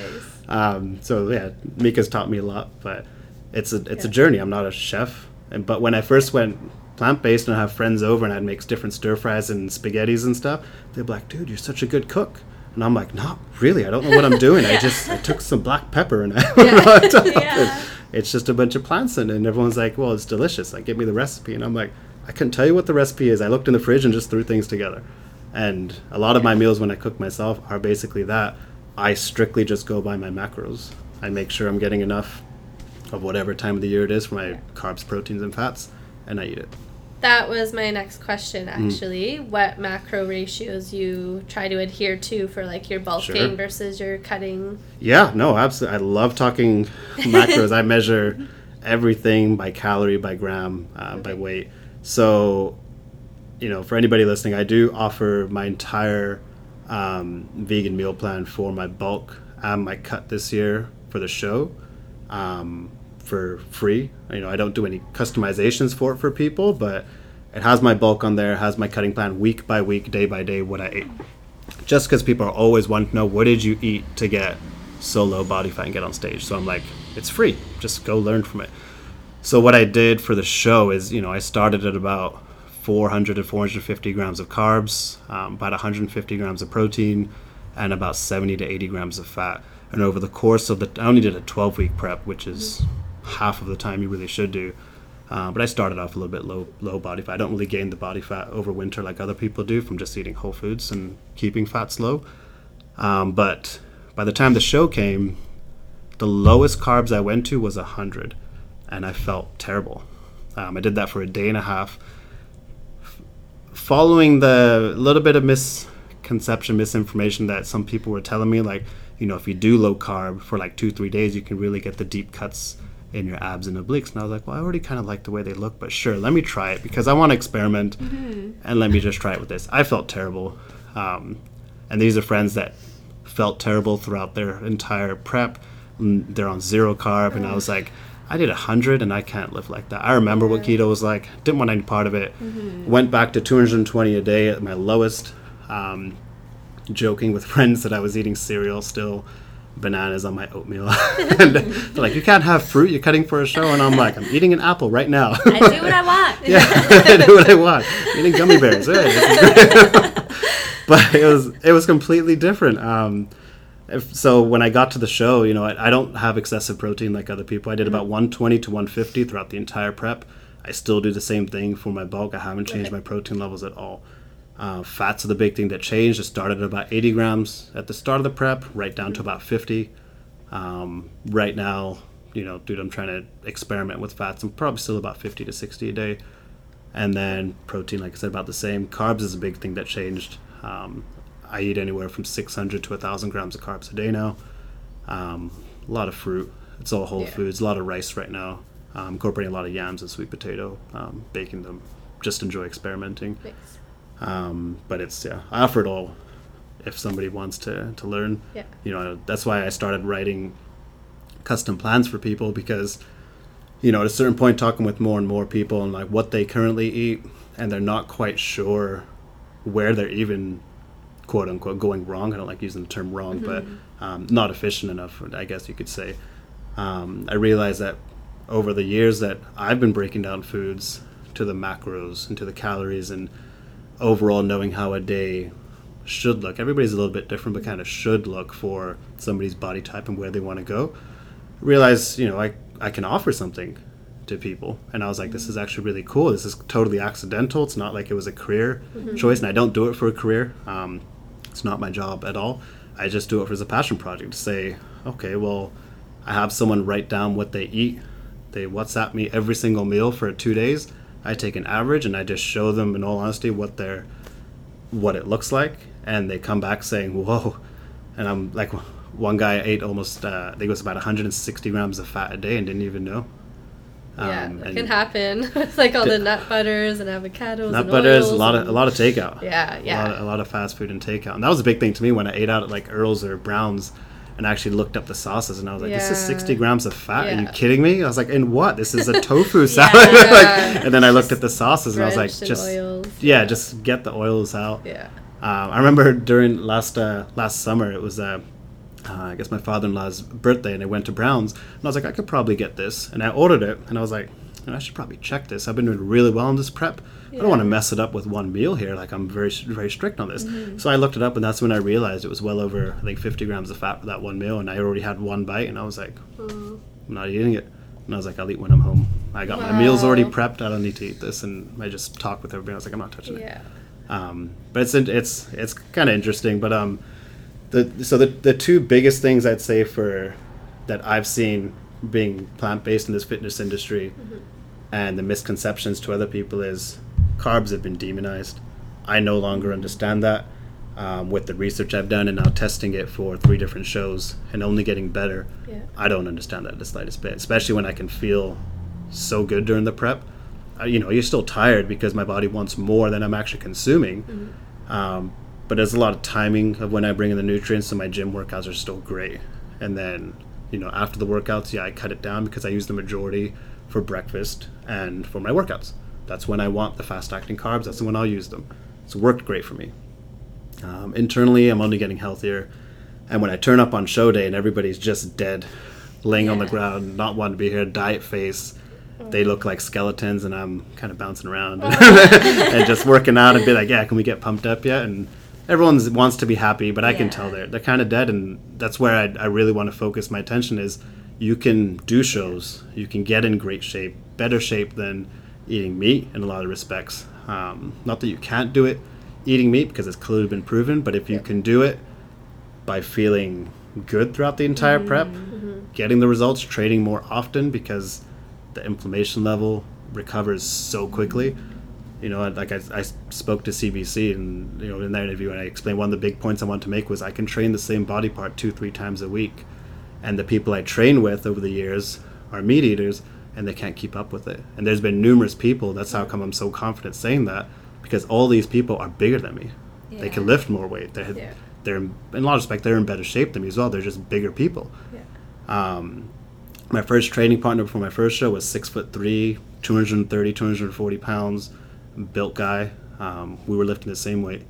Um, so yeah, Mika's taught me a lot, but it's a it's a journey. I'm not a chef, and but when I first went plant based and I have friends over and I'd make different stir fries and spaghettis and stuff, they'd be like, "Dude, you're such a good cook." And I'm like, not really. I don't know what I'm doing. I just I took some black pepper and I put it on top, Yeah. and it's just a bunch of plants in it. And everyone's like, well, it's delicious. Like, give me the recipe. And I'm like, I couldn't tell you what the recipe is. I looked in the fridge and just threw things together. And a lot of my meals when I cook myself are basically that. I strictly just go by my macros. I make sure I'm getting enough of whatever time of the year it is for my carbs, proteins, and fats, and I eat it. That was my next question, Mm. actually. What macro ratios you try to adhere to for like your bulking Sure. versus your cutting? Yeah, no, absolutely. I love talking macros. I measure everything by calorie, by gram, uh, by weight. So, you know, for anybody listening, I do offer my entire um, vegan meal plan for my bulk and my cut this year for the show um, for free. You know, I don't do any customizations for it for people, but it has my bulk on there, has my cutting plan week by week, day by day, what I ate just because people are always wanting to know what did you eat to get so low body fat and get on stage. So I'm like, it's free. Just go learn from it. So what I did for the show is, you know, I started at about 400 to 450 grams of carbs, um, about 150 grams of protein, and about 70 to 80 grams of fat. And over the course of the, I only did a 12 week prep, which is half of the time you really should do. Uh, but I started off a little bit low, low body fat. I don't really gain the body fat over winter like other people do from just eating whole foods and keeping fats low. Um, but by the time the show came, the lowest carbs I went to was 100, and I felt terrible. Um, I did that for a day and a half. F- following the little bit of misconception, misinformation that some people were telling me, like, you know, if you do low carb for like two, three days, you can really get the deep cuts in your abs and obliques. And I was like, well, I already kind of like the way they look, but sure, let me try it because I want to experiment and let me just try it with this. I felt terrible. Um, and these are friends that felt terrible throughout their entire prep. Mm, They're on zero carb, and I was like, I did 100 and I can't live like that. I remember what keto was like, didn't want any part of it. Went back to 220 a day at my lowest, um, joking with friends that I was eating cereal still. Bananas on my oatmeal. and they're like, you can't have fruit. You're cutting for a show, and I'm like, I'm eating an apple right now. I do what I want. yeah, I do what I want. Eating gummy bears. Hey, this is great. but it was it was completely different. Um, if, so when I got to the show, you know, I, I don't have excessive protein like other people. I did about 120 to 150 throughout the entire prep. I still do the same thing for my bulk. I haven't changed my protein levels at all. Uh, fats are the big thing that changed. It started at about 80 grams at the start of the prep, right down to about 50. Um, right now, you know, dude, I'm trying to experiment with fats. I'm probably still about 50 to 60 a day. And then protein, like I said, about the same. Carbs is a big thing that changed. Um, I eat anywhere from 600 to 1,000 grams of carbs a day now. Um, a lot of fruit. It's all whole Yeah. foods. A lot of rice right now. Um, incorporating a lot of yams and sweet potato. Um, baking them. Just enjoy experimenting. Nice. Um, but it's yeah, I offer it all. If somebody wants to to learn, Yeah. you know, that's why I started writing custom plans for people because, you know, at a certain point, talking with more and more people and like what they currently eat, and they're not quite sure where they're even quote unquote going wrong. I don't like using the term wrong, but um, not efficient enough, I guess you could say. Um, I realized that over the years that I've been breaking down foods to the macros and to the calories and overall knowing how a day should look. Everybody's a little bit different, but kind of should look for somebody's body type and where they want to go. Realize, you know, I, I can offer something to people. And I was like, this is actually really cool. This is totally accidental. It's not like it was a career choice, and I don't do it for a career. Um, it's not my job at all. I just do it as a passion project to say, okay, well, I have someone write down what they eat. They WhatsApp me every single meal for two days. I take an average and I just show them, in all honesty, what their what it looks like, and they come back saying, "Whoa!" And I'm like, one guy ate almost, uh, I think it was about 160 grams of fat a day and didn't even know. yeah, Um, that and can happen. it's like all the nut butters and avocados. Nut and butters, a lot of a lot of takeout. Yeah, A yeah. lot, of, a lot of fast food and takeout, and that was a big thing to me when I ate out at like Earl's or Brown's, and I actually looked up the sauces, and I was like, "This is 60 grams of fat? Are you kidding me?" I was like, "In what? This is a tofu salad." Yeah. like, and then I looked at the sauces, and I was like, "Just oils. yeah, just get the oils out." Yeah. Um, I remember during last uh, last summer, it was uh, uh, I guess my father-in-law's birthday, and I went to Browns, and I was like, I could probably get this, and I ordered it, and I was like, I should probably check this. I've been doing really well in this prep. I don't want to mess it up with one meal here. Like I'm very very strict on this. So I looked it up, and that's when I realized it was well over I think 50 grams of fat for that one meal, and I already had one bite, and I was like, I'm not eating it. And I was like, I'll eat when I'm home. I got my meals already prepped. I don't need to eat this, and I just talked with everybody. I was like, I'm not touching it. Um, but it's it's it's kind of interesting. But um, the so the the two biggest things I'd say for that I've seen being plant based in this fitness industry, and the misconceptions to other people is carbs have been demonized. I no longer understand that. Um, with the research I've done and now testing it for three different shows and only getting better, Yeah. I don't understand that the slightest bit. Especially when I can feel so good during the prep. Uh, you know, you're still tired because my body wants more than I'm actually consuming. Um, but there's a lot of timing of when I bring in the nutrients, so my gym workouts are still great. And then, you know, after the workouts, yeah, I cut it down because I use the majority for breakfast and for my workouts. That's when I want the fast acting carbs. That's when I'll use them. It's worked great for me. Um, internally, I'm only getting healthier. And when I turn up on show day and everybody's just dead, laying on the ground, not wanting to be here, diet face, they look like skeletons, and I'm kind of bouncing around and just working out and be like, yeah, can we get pumped up yet? And everyone wants to be happy, but I can tell they're they're kind of dead, and that's where I, I really want to focus my attention. Is you can do shows, you can get in great shape, better shape than eating meat in a lot of respects. Um, not that you can't do it eating meat because it's clearly been proven, but if you can do it by feeling good throughout the entire prep, getting the results, training more often because the inflammation level recovers so quickly. You know, like I, I spoke to CBC and you know in that interview, and I explained one of the big points I wanted to make was I can train the same body part two, three times a week, and the people I train with over the years are meat eaters, and they can't keep up with it. And there's been numerous people. That's how come I'm so confident saying that because all these people are bigger than me. They can lift more weight. They Yeah. they're in a lot of respect they're in better shape than me as well. They're just bigger people. Yeah. Um, my first training partner before my first show was six foot three, 230, 240 pounds, built guy. Um, we were lifting the same weight.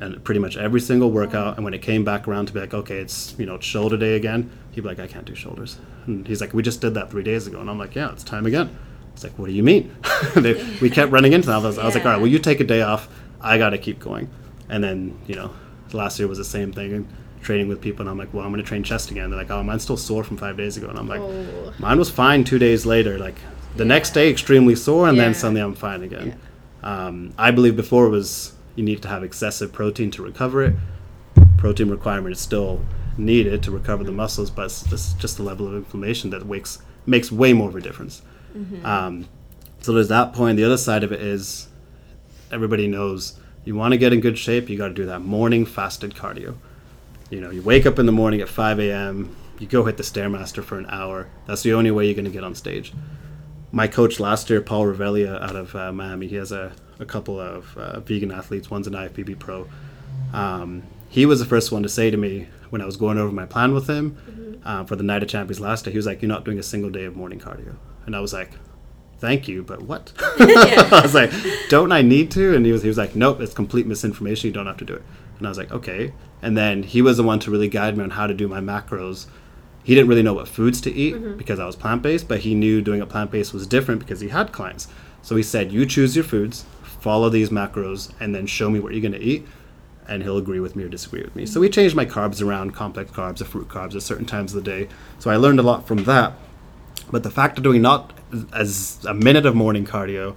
And pretty much every single workout. And when it came back around to be like, okay, it's you know it's shoulder day again, he'd be like, I can't do shoulders. And he's like, we just did that three days ago, and I'm like, yeah, it's time again. It's like, what do you mean? they, we kept running into that. I was, I was like, all right, well, you take a day off. I got to keep going. And then you know, last year was the same thing. And training with people, and I'm like, well, I'm going to train chest again. They're like, oh, mine's still sore from five days ago, and I'm like, Oh. mine was fine two days later. Like the next day, extremely sore, and Yeah. then suddenly I'm fine again. Um, I believe before was you need to have excessive protein to recover it. Protein requirement is still needed to recover the muscles, but it's just, just the level of inflammation that wakes, makes way more of a difference. Um, so there's that point. The other side of it is everybody knows you want to get in good shape, you got to do that morning fasted cardio. You know, you wake up in the morning at 5 a.m., you go hit the Stairmaster for an hour. That's the only way you're going to get on stage. My coach last year, Paul Revelia out of uh, Miami, he has a, a couple of uh, vegan athletes, one's an IFBB pro. Um, he was the first one to say to me when I was going over my plan with him uh, for the Night of Champions last day, he was like, You're not doing a single day of morning cardio. And I was like, Thank you, but what? I was like, Don't I need to? And he was, he was like, Nope, it's complete misinformation. You don't have to do it. And I was like, Okay. And then he was the one to really guide me on how to do my macros. He didn't really know what foods to eat because I was plant based, but he knew doing a plant based was different because he had clients. So he said, You choose your foods, follow these macros, and then show me what you're going to eat and he'll agree with me or disagree with me. So we changed my carbs around complex carbs or fruit carbs at certain times of the day. So I learned a lot from that. But the fact of doing not as a minute of morning cardio,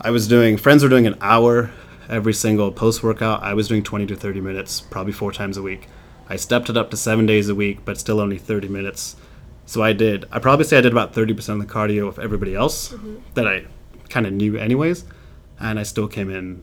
I was doing friends were doing an hour every single post workout. I was doing 20 to 30 minutes, probably four times a week. I stepped it up to seven days a week, but still only 30 minutes. So I did. I probably say I did about 30% of the cardio of everybody else mm-hmm. that I kind of knew anyways, and I still came in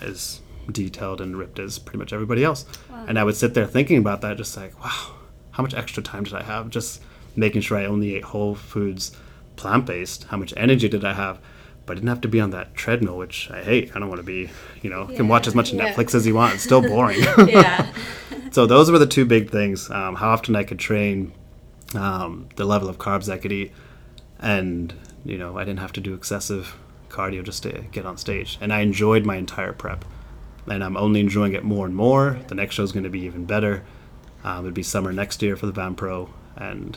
as detailed and ripped as pretty much everybody else. And I would sit there thinking about that, just like, wow, how much extra time did I have? Just making sure I only ate whole foods, plant based. How much energy did I have? But I didn't have to be on that treadmill, which I hate. I don't want to be, you know, can watch as much Yeah. Netflix as you want. It's still boring. yeah. so those were the two big things: um, how often I could train, um, the level of carbs I could eat, and you know, I didn't have to do excessive cardio just to get on stage. And I enjoyed my entire prep, and I'm only enjoying it more and more. The next show is going to be even better. Um, it'd be summer next year for the Van Pro, and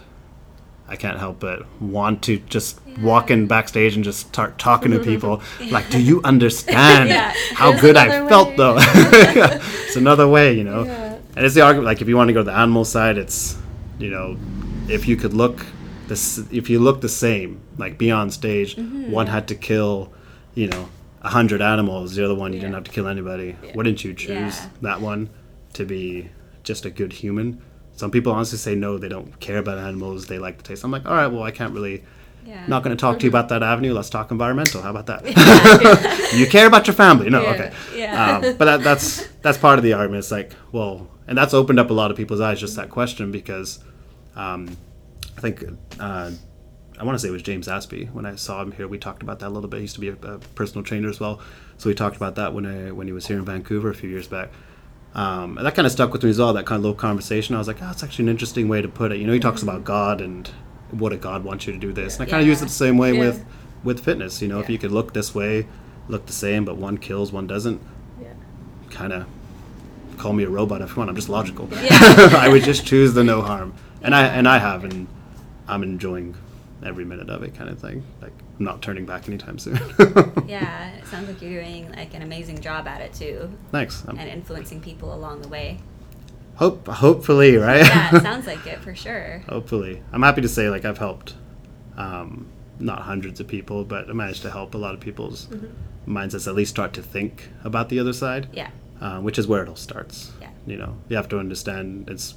I can't help but want to just walk in backstage and just start talking to people. Like, do you understand Yeah. how good I another felt way. though? it's another way, you know. Yeah. And it's the argument. Like, if you want to go to the animal side, it's you know, if you could look this, if you look the same, like be on stage, Mm-hmm. one had to kill, you know, a hundred animals. The other one you didn't have to kill anybody. Wouldn't you choose Yeah. that one to be just a good human? Some people honestly say no, they don't care about animals. They like the taste. I'm like, all right, well, I can't really. Yeah. Not going to talk to you about that avenue. Let's talk environmental. How about that? you care about your family? No, Yeah. okay. Yeah. Um, but that, that's that's part of the argument. It's like, well, and that's opened up a lot of people's eyes. Just that question because um, I think uh, I want to say it was James Aspey when I saw him here. We talked about that a little bit. He used to be a, a personal trainer as well, so we talked about that when I, when he was here in Vancouver a few years back. Um, and that kind of stuck with me as well. That kind of little conversation. I was like, oh, it's actually an interesting way to put it. You know, he talks about God and what a God wants you to do this, and I kind of use it the same way Yeah. with with fitness. You know, if you could look this way, look the same, but one kills, one doesn't. Yeah. Kind of call me a robot if you want. I'm just logical. Yeah. I would just choose the no harm, and I and I have, and I'm enjoying every minute of it, kind of thing. Like I'm not turning back anytime soon. yeah. It sounds like you're doing like an amazing job at it too, Thanks. Um, and influencing people along the way. hope hopefully, right? Yeah, it sounds like it for sure. hopefully, I'm happy to say like I've helped, um, not hundreds of people, but I managed to help a lot of people's mindsets at least start to think about the other side. Yeah. uh, which is where it all starts. Yeah. You know, you have to understand it's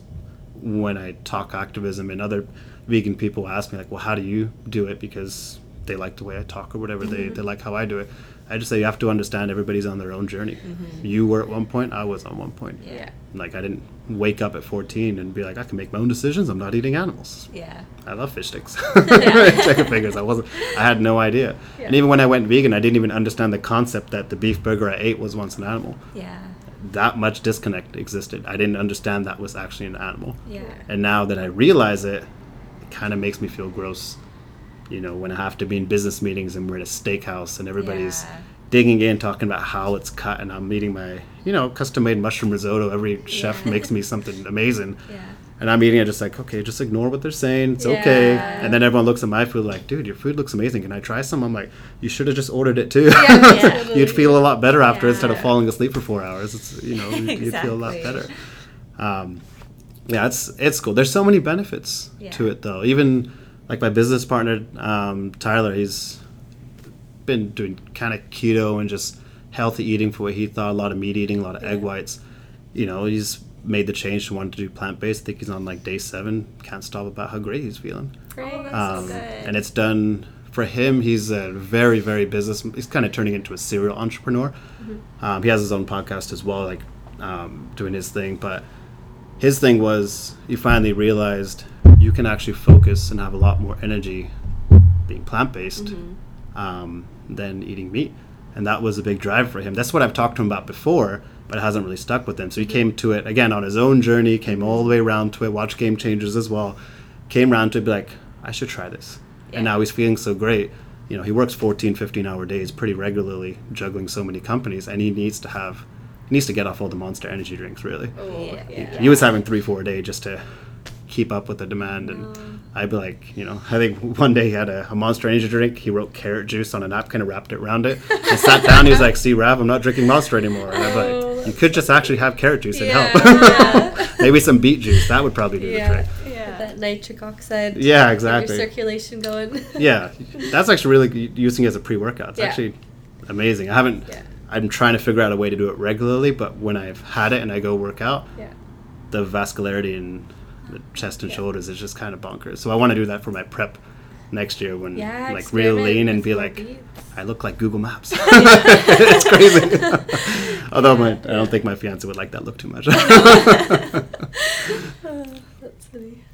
when I talk activism and other vegan people ask me like, well, how do you do it? Because they like the way I talk or whatever. They, they mm-hmm. like how I do it. I just say you have to understand everybody's on their own journey. Mm-hmm. You were at one point, I was on one point. Yeah. Like I didn't wake up at 14 and be like, I can make my own decisions. I'm not eating animals. Yeah. I love fish sticks. Chicken fingers. I wasn't. I had no idea. And even when I went vegan, I didn't even understand the concept that the beef burger I ate was once an animal Yeah. that much disconnect existed. I didn't understand that was actually an animal. Yeah. And now that I realize it, it kind of makes me feel gross. You know, when I have to be in business meetings and we're at a steakhouse and everybody's Yeah. digging in, talking about how it's cut, and I'm eating my you know, custom made mushroom risotto. Every chef Yeah. makes me something amazing. Yeah. And I'm eating it just like, okay, just ignore what they're saying. It's okay. And then everyone looks at my food like, dude, your food looks amazing. Can I try some? I'm like, you should have just ordered it too. Yeah. You'd feel a lot better after Yeah. instead of falling asleep for four hours. It's you know you'd you'd feel a lot better. Um, yeah, it's it's cool. There's so many benefits to it though. Even like my business partner um, Tyler, he's been doing kind of keto and just healthy eating for what he thought. A lot of meat eating, a lot of egg whites. You know, he's made the change to want to do plant based. I think he's on like day seven. Can't stop about how great he's feeling. Oh, that's Um, so good. and it's done for him. He's a very, very business. He's kind of turning into a serial entrepreneur. Um, he has his own podcast as well, like um, doing his thing. But his thing was he finally realized you can actually focus and have a lot more energy being plant based um, than eating meat. And that was a big drive for him. That's what I've talked to him about before, but it hasn't really stuck with him. So he came to it again on his own journey, came all the way around to it, watched Game Changers as well, came around to it, be like, I should try this. Yeah. And now he's feeling so great. You know, he works 14, 15 hour days pretty regularly, juggling so many companies, and he needs to have, needs to get off all the monster energy drinks, really. Oh, Yeah. yeah. He was having three, four a day just to keep up with the demand. And Oh. I'd be like, you know, I think one day he had a, a monster energy drink. He wrote carrot juice on a napkin and wrapped it around it. And sat down. He was like, see, Rav, I'm not drinking monster anymore. And I'm Oh, like, you could just actually have carrot juice and Yeah. help. Maybe some beet juice. That would probably do Yeah. the trick. yeah. That nitric oxide. Yeah, exactly. Your circulation going. Yeah, that's actually really using it as a pre-workout. It's Yeah. actually amazing. I haven't. Yeah. I'm trying to figure out a way to do it regularly, but when I've had it and I go work out, yeah. the vascularity in the chest and Yeah. shoulders is just kind of bonkers. So I want to do that for my prep next year when Yeah. like real lean and be like, beets. I look like Google Maps. it's crazy. Although my, I don't think my fiance would like that look too much. That's funny.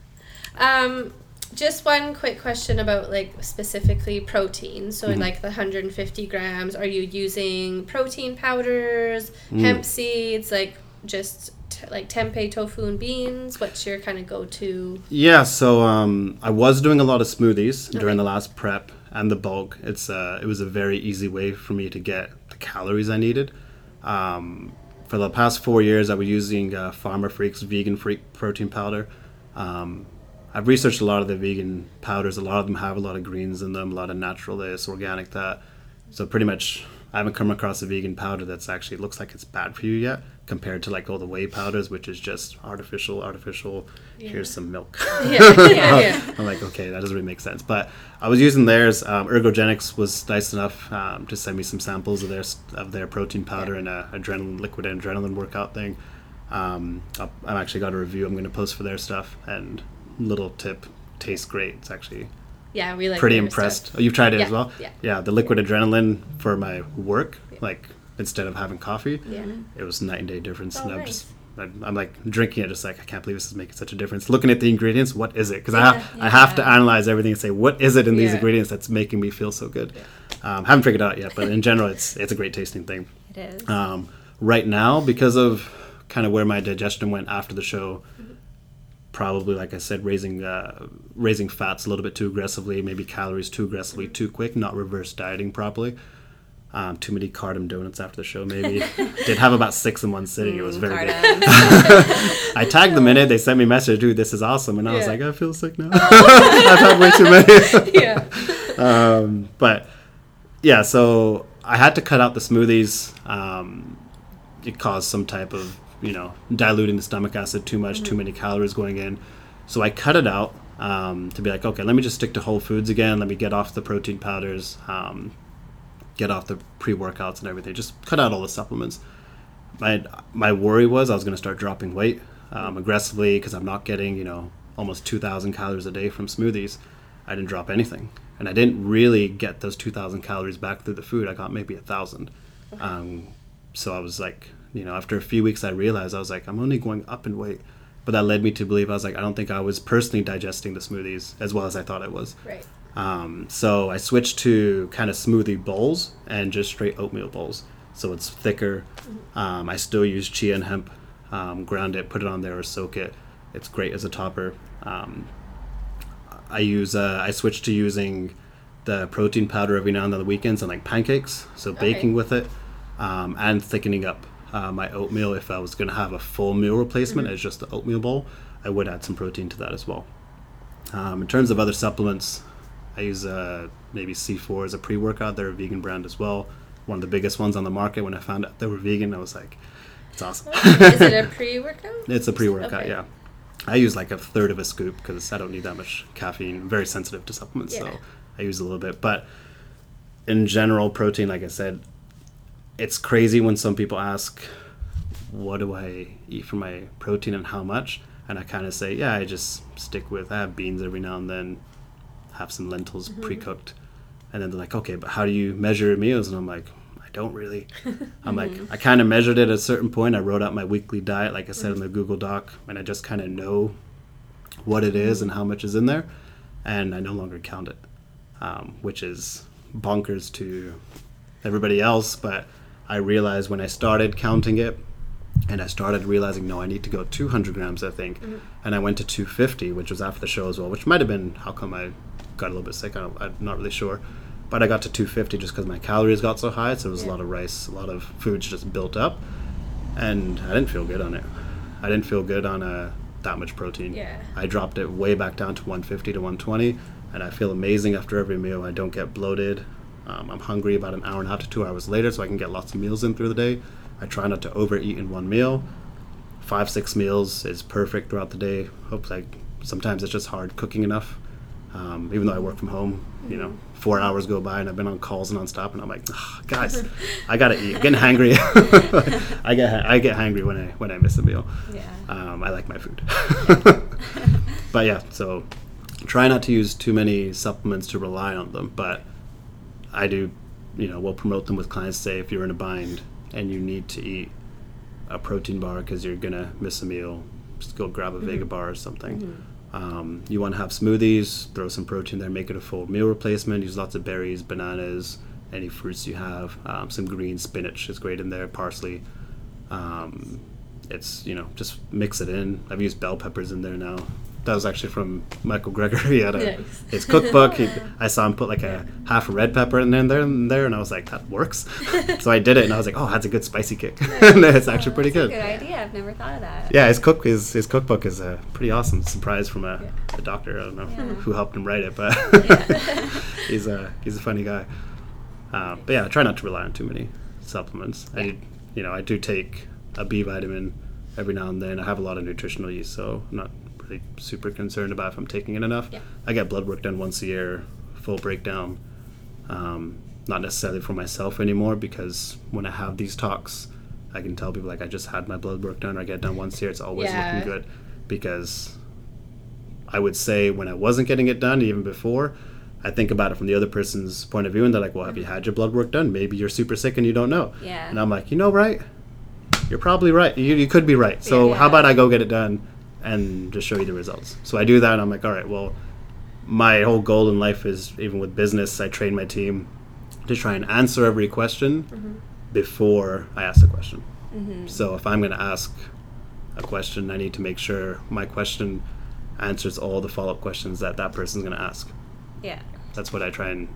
Um, just one quick question about like specifically protein. So Mhm. like the 150 grams, are you using protein powders, Mm. hemp seeds, like just t- like tempeh, tofu, and beans? What's your kind of go-to? Yeah, so um, I was doing a lot of smoothies Okay. during the last prep and the bulk. It's uh, it was a very easy way for me to get the calories I needed. Um, for the past four years, I was using uh, PharmaFreak's Vegan Freak protein powder. Um, I've researched a lot of the vegan powders. A lot of them have a lot of greens in them, a lot of natural this, organic that. So pretty much, I haven't come across a vegan powder that's actually looks like it's bad for you yet, compared to like all the whey powders, which is just artificial, artificial. Here's some milk. Yeah, yeah, yeah. I'm like, okay, that doesn't really make sense. But I was using theirs. Um, Ergogenics was nice enough um, to send me some samples of their of their protein powder and a adrenaline liquid adrenaline workout thing. Um, I've actually got a review I'm going to post for their stuff. And little tip, tastes great. It's actually Yeah, we like pretty impressed. stuff. Oh, you've tried it Yeah, as well? yeah. yeah. the liquid adrenaline for my work, like instead of having coffee, Yeah. it was night and day difference. Oh, and I'm nice. just, I'm, I'm like drinking it, just like I can't believe this is making such a difference. Looking at the ingredients, what is it? Because I Yeah, have I have to analyze everything and say what is it in these Yeah. ingredients that's making me feel so good. Um, haven't figured it out yet, but in general, it's it's a great tasting thing. It is. Um, right now, because of kind of where my digestion went after the show, probably like I said, raising uh, raising fats a little bit too aggressively, maybe calories too aggressively, too quick, not reverse dieting properly. Um, too many Cartems donuts after the show, maybe. Did have about six in one sitting. It was very good. I tagged them in it. They sent me a message, dude, this is awesome. And I was like, I feel sick now. I've had way too many. yeah. um, but yeah, so I had to cut out the smoothies. Um, it caused some type of, you know, diluting the stomach acid too much, too many calories going in. So I cut it out um, to be like, okay, let me just stick to whole foods again. Let me get off the protein powders, um, get off the pre workouts and everything. Just cut out all the supplements. My my worry was I was going to start dropping weight um, aggressively because I'm not getting, you know, almost 2,000 calories a day from smoothies. I didn't drop anything, and I didn't really get those 2,000 calories back through the food. I got maybe a thousand. Um, so I was like, you know, after a few weeks, I realized I was like, I'm only going up in weight. But that led me to believe I was like, I don't think I was personally digesting the smoothies as well as I thought I was. Right. Um, so I switched to kind of smoothie bowls and just straight oatmeal bowls. So it's thicker. Um, I still use chia and hemp, um, ground it, put it on there, or soak it. It's great as a topper. Um, I use. Uh, I switched to using the protein powder every now and then on the weekends and like pancakes. So Okay. baking with it um, and thickening up uh, my oatmeal, if I was going to have a full meal replacement as just the oatmeal bowl, I would add some protein to that as well. Um, in terms of other supplements, I use uh, maybe C4 as a pre workout. They're a vegan brand as well. One of the biggest ones on the market. When I found out they were vegan, I was like, it's awesome. Is it a pre workout? It's a pre workout, Okay. yeah. I use like a third of a scoop because I don't need that much caffeine. I'm very sensitive to supplements, Yeah. so I use a little bit. But in general, protein, like I said, it's crazy when some people ask, "What do I eat for my protein and how much?" And I kind of say, "Yeah, I just stick with. I have beans every now and then, have some lentils mm-hmm. pre-cooked." And then they're like, "Okay, but how do you measure your meals?" And I'm like, "I don't really." I'm like, mm-hmm. I kind of measured it at a certain point. I wrote out my weekly diet, like I said in mm-hmm. the Google Doc, and I just kind of know what it is and how much is in there, and I no longer count it, um, which is bonkers to everybody else. But I realized when I started counting it, and I started realizing, no, I need to go 200 grams, I think, and I went to 250, which was after the show as well, which might have been how come I got a little bit sick. I don't, I'm not really sure. But I got to 250 just because my calories got so high, so there was a lot of rice, a lot of foods just built up, and I didn't feel good on it. I didn't feel good on uh, that much protein. Yeah. I dropped it way back down to 150 to 120, and I feel amazing after every meal. I don't get bloated. Um, I'm hungry about an hour and a half to two hours later, so I can get lots of meals in through the day. I try not to overeat in one meal. Five, six meals is perfect throughout the day. Hope like sometimes it's just hard cooking enough. Um, even though I work from home, you know, four hours go by and I've been on calls nonstop, and I'm like, "Ugh, guys, I gotta eat. I'm getting hangry. I get I get hangry when I when I miss a meal. Yeah. Um, I like my food. but yeah, so try not to use too many supplements to rely on them. But I do, you know, we'll promote them with clients. Say if you're in a bind and you need to eat a protein bar because you're gonna miss a meal, just go grab a Vega bar or something. Um, you want to have smoothies, throw some protein there, make it a full meal replacement. Use lots of berries, bananas, any fruits you have. Um, some green spinach is great in there, parsley. Um, it's you know just mix it in. I've used bell peppers in there now. That was actually from Michael Greger. He had a, Nice. his cookbook. He, I saw him put like a half a red pepper in there, in there, and I was like, that works. so I did it, and I was like, oh, that's a good spicy kick. and it's actually pretty That's a good. good idea. I've never thought of that. Yeah, his cook his, his cookbook is a pretty awesome surprise from a, Yeah. a doctor. I don't know Yeah. who helped him write it, but he's a he's a funny guy. Uh, but yeah, I try not to rely on too many supplements. I Yeah. you know I do take a B vitamin every now and then. I have a lot of nutritional yeast, so I'm not really super concerned about if I'm taking it enough. Yeah. I get blood work done once a year, full breakdown. Um, not necessarily for myself anymore because when I have these talks, I can tell people like I just had my blood work done or I get done once a year. It's always Yeah. looking good because I would say when I wasn't getting it done, even before, I think about it from the other person's point of view, and they're like, "Well, have you had your blood work done? Maybe you're super sick and you don't know." Yeah. And I'm like, you know, right? You're probably right. You, you could be right. So Yeah. how about I go get it done and just show you the results? So I do that, and I'm like, all right, well, my whole goal in life is even with business, I train my team to try and answer every question before I ask the question. Mm-hmm. So if I'm going to ask a question, I need to make sure my question answers all the follow up questions that that person's going to ask. Yeah. That's what I try and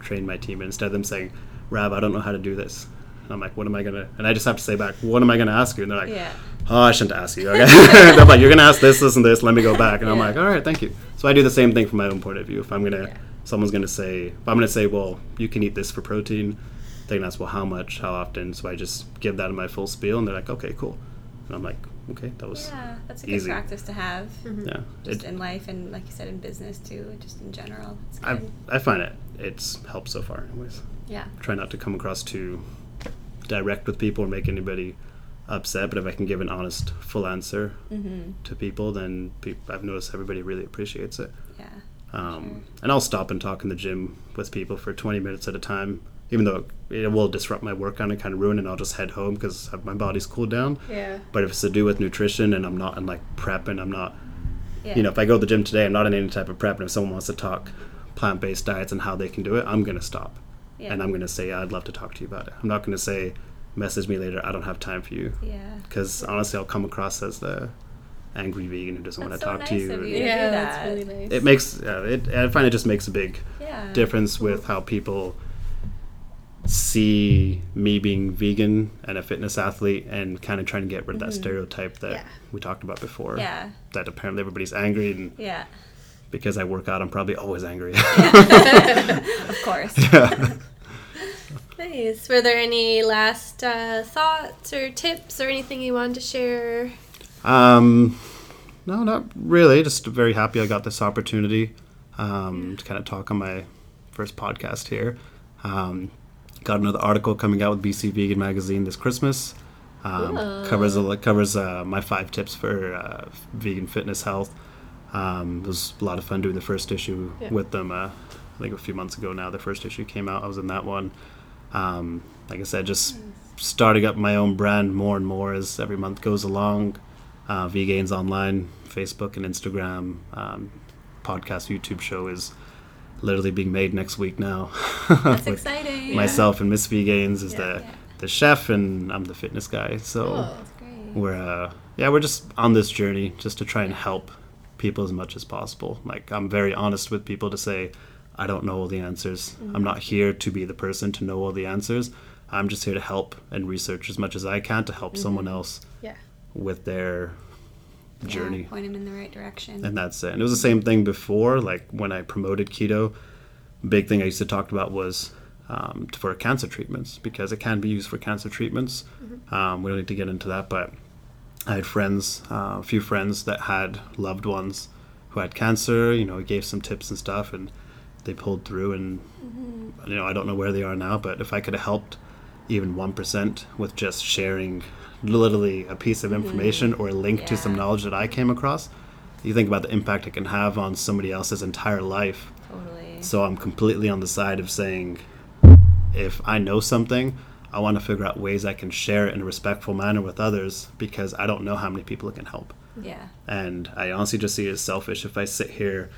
train my team. Instead of them saying, Rav, I don't know how to do this. And I'm like, what am I going to, and I just have to say back, what am I going to ask you? And they're like, Yeah. oh, I shouldn't ask you. Okay. they're like, you're going to ask this, this, and this. Let me go back. And I'm like, all right, thank you. So I do the same thing from my own point of view. If I'm going to, Yeah. someone's going to say, if I'm going to say, well, you can eat this for protein, they're going to ask, well, how much, how often? So I just give that in my full spiel, and they're like, okay, cool. And I'm like, okay, that was, Yeah. That's a good easy. practice to have. Mm-hmm. yeah. Just It- in life and like you said in business too, just in general. I. I find it, it's helped so far, anyways. yeah. try not to come across too direct with people or make anybody upset. But if I can give an honest, full answer Mm-hmm. to people, then pe- I've noticed everybody really appreciates it. Yeah. Um, And I'll stop and talk in the gym with people for 20 minutes at a time, even though it will disrupt my workout and it kind of ruin it. And I'll just head home because my body's cooled down. Yeah. But if it's to do with nutrition and I'm not in like prep and I'm not Yeah. you know, if I go to the gym today, I'm not in any type of prep, and if someone wants to talk plant-based diets and how they can do it, I'm gonna stop, Yeah. and I'm gonna say, I'd love to talk to you about it. I'm not gonna say, message me later, I don't have time for you, Yeah. because honestly, I'll come across as the angry vegan who doesn't want to so talk nice to you. of you. and Yeah, do that's really nice. It makes uh, it. I find it just makes a big Yeah. difference with how people see me being vegan and a fitness athlete and kind of trying to get rid of that stereotype that Yeah. we talked about before. Yeah. That apparently everybody's angry and Yeah. Because I work out, I'm probably always angry. Of course. Yeah. Nice. Were there any last uh, thoughts or tips or anything you wanted to share? Um, no, not really. Just very happy I got this opportunity um, to kind of talk on my first podcast here. Um, got another article coming out with BC Vegan Magazine this Christmas. Um, covers a, covers uh, my five tips for uh, vegan fitness health. Um, it was a lot of fun doing the first issue Yeah. with them. Uh, I think a few months ago now. The first issue came out. I was in that one. Um, like I said, just starting up my own brand more and more as every month goes along. Uh, Vgains online, Facebook and Instagram, um, podcast, YouTube show is literally being made next week now. That's exciting. Myself and Miss Vgains is Yeah. the Yeah. the chef, and I'm the fitness guy. So Oh. We're uh, yeah, we're just on this journey just to try and help people as much as possible. Like I'm very honest with people to say I don't know all the answers. I'm not here to be the person to know all the answers. I'm just here to help and research as much as I can to help someone else Yeah. with their Yeah, journey. point them in the right direction. And that's it. And it was the same thing before, like when I promoted keto. Big thing I used to talk about was um, for cancer treatments because it can be used for cancer treatments. Um, we don't need to get into that, but I had friends, uh, a few friends that had loved ones who had cancer. You know, gave some tips and stuff, and they pulled through. And you know, I don't know where they are now, but if I could have helped even one percent with just sharing literally a piece of information or a link to some knowledge that I came across, you think about the impact it can have on somebody else's entire life. totally. So I'm completely on the side of saying, if I know something, I want to figure out ways I can share it in a respectful manner with others because I don't know how many people it can help. yeah. And I honestly just see it as selfish if I sit here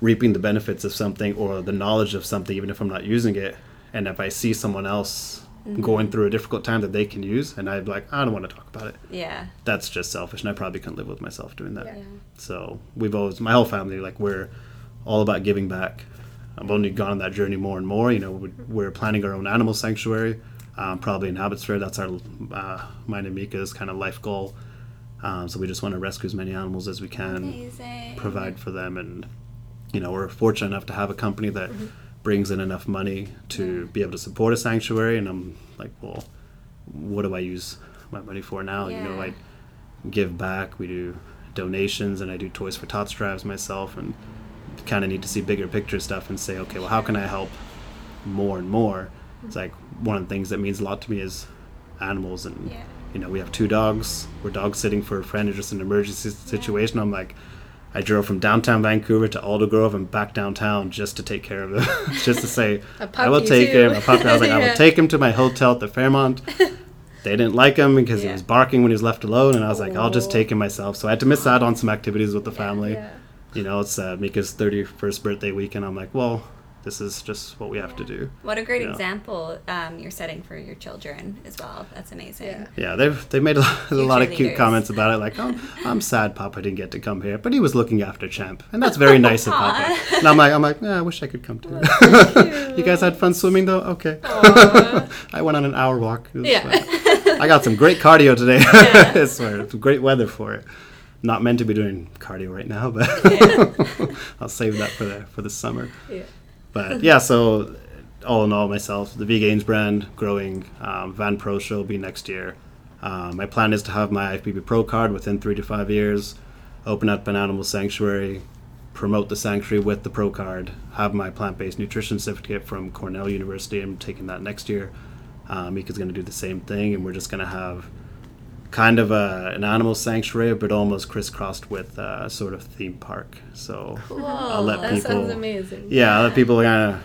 reaping the benefits of something or the knowledge of something, even if I'm not using it, and if I see someone else mm-hmm. going through a difficult time that they can use, and I'm like, I don't want to talk about it. Yeah. That's just selfish, and I probably couldn't live with myself doing that. Yeah. So we've always, my whole family, like we're all about giving back. I've only gone on that journey more and more. You know, we- we're planning our own animal sanctuary, um, probably in Abbotsford. That's our, uh, mine and Mika's kind of life goal. Um, so we just want to rescue as many animals as we can, Amazing. provide for them, and you know, we're fortunate enough to have a company that brings in enough money to be able to support a sanctuary. And I'm like, well, what do I use my money for now? You know, I give back. We do donations, and I do Toys for Tots drives myself, and kind of need to see bigger picture stuff and say, okay, well, how can I help more and more? It's like one of the things that means a lot to me is animals, and Yeah. you know, we have two dogs. We're dog sitting for a friend in just an emergency situation. I'm like. I drove from downtown Vancouver to Aldergrove and back downtown just to take care of him. just to say, i will take too. him. A puppy. I was like, I will take him to my hotel at the Fairmont. They didn't like him because he was barking when he was left alone, and I was like, I'll just take him myself. So I had to miss out on some activities with the family. Yeah. You know, it's uh, Mika's 31st birthday weekend. I'm like, well, this is just what we have to do. What a great Yeah. example um, you're setting for your children as well. That's amazing. Yeah. Yeah, they've they made a, a lot of cute comments about it, like, "Oh, I'm sad Papa didn't get to come here, but he was looking after Champ, and that's very nice of Papa." And I'm like, I'm like, yeah, I wish I could come too. you guys had fun swimming though, okay. I went on an hour walk. It was Yeah. fun. I got some great cardio today. I swear, it's great weather for it. Not meant to be doing cardio right now, but I'll save that for the for the summer. Yeah. But yeah, so all in all, myself, the Vgains brand growing. Um, Van Pro show will be next year. Um, my plan is to have my IFBB Pro card within three to five years, open up an animal sanctuary, promote the sanctuary with the Pro card, have my plant based nutrition certificate from Cornell University. I'm taking that next year. Um, Mika's going to do the same thing, and we're just going to have kind of a, an animal sanctuary, but almost crisscrossed with a sort of theme park. So I'll let that people. sounds amazing. Yeah, let people kind of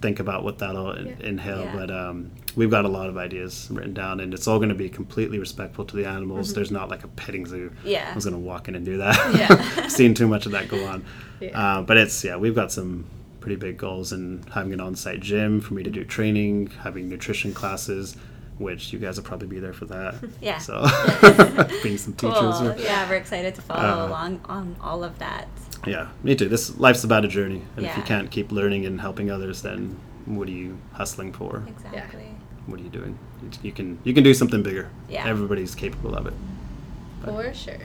think about what that'll Yeah. entail. Yeah. But um, we've got a lot of ideas written down, and it's all going to be completely respectful to the animals. There's not like a petting zoo. Yeah. I was going to walk in and do that. Yeah. I've seen too much of that go on. Yeah. Uh, but it's yeah, we've got some pretty big goals, and having an on-site gym for me to do training, having nutrition classes. Which you guys will probably be there for that. Yeah. So, being some teachers. Cool. or- Yeah, we're excited to follow Uh, along on all of that. Yeah, me too. This life's about a journey, and if you can't keep learning and helping others, then what are you hustling for? Exactly. What are you doing? You, you can you can do something bigger. Yeah. Everybody's capable of it. For sure.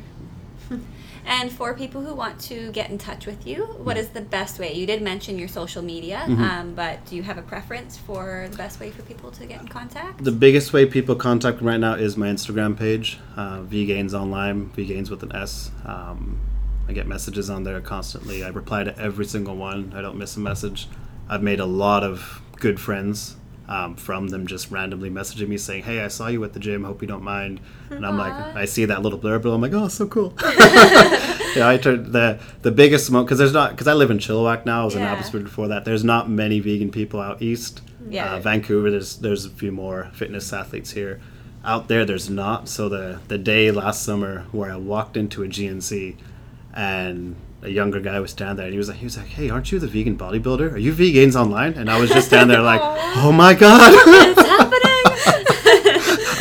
And for people who want to get in touch with you, what is the best way? You did mention your social media, Mm-hmm. um, but do you have a preference for the best way for people to get in contact? The biggest way people contact me right now is my Instagram page, uh, VGains Online, VGains with an S. Um, I get messages on there constantly. I reply to every single one. I don't miss a message. I've made a lot of good friends um, from them just randomly messaging me saying, "Hey, I saw you at the gym. Hope you don't mind." And I'm like, I see that little blurb, and I'm like, "Oh, so cool." yeah, I turned the the biggest smoke because there's not because I live in Chilliwack now. I was in Abbotsford before that. There's not many vegan people out east. Yeah. Uh, Vancouver, there's there's a few more fitness athletes here. Out there, there's not. So the the day last summer where I walked into a GNC, and a younger guy was standing there, and he was like, he was like, "Hey, aren't you the vegan bodybuilder? Are you Vgains online?" And I was just standing there like, "Oh my god!" What's happening?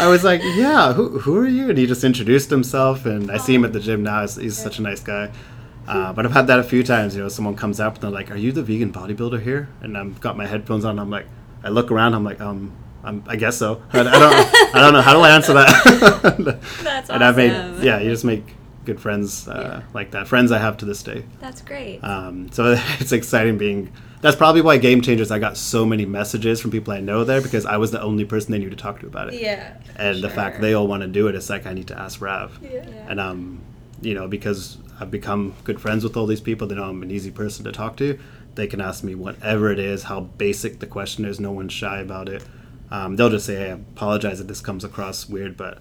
I was like, "Yeah, who who are you?" And he just introduced himself, and I see him at the gym now. He's, he's such a nice guy. Uh, but I've had that a few times. You know, someone comes up and they're like, "Are you the vegan bodybuilder here?" And I've got my headphones on. I'm like, I look around. I'm like, um, I'm, I guess so. I, I don't, I don't know how do I answer that. That's and I've made, yeah, you just make good friends uh, like that. Friends I have to this day. That's great. Um, so it's exciting being. That's probably why Game Changers. I got so many messages from people I know there because I was the only person they knew to talk to about it. Yeah. And the fact they all want to do it, it's like I need to ask Rav. Yeah. And um, you know, because I've become good friends with all these people, they know I'm an easy person to talk to. They can ask me whatever it is, how basic the question is. No one's shy about it. Um, they'll just say, "Hey, I apologize if this comes across weird, but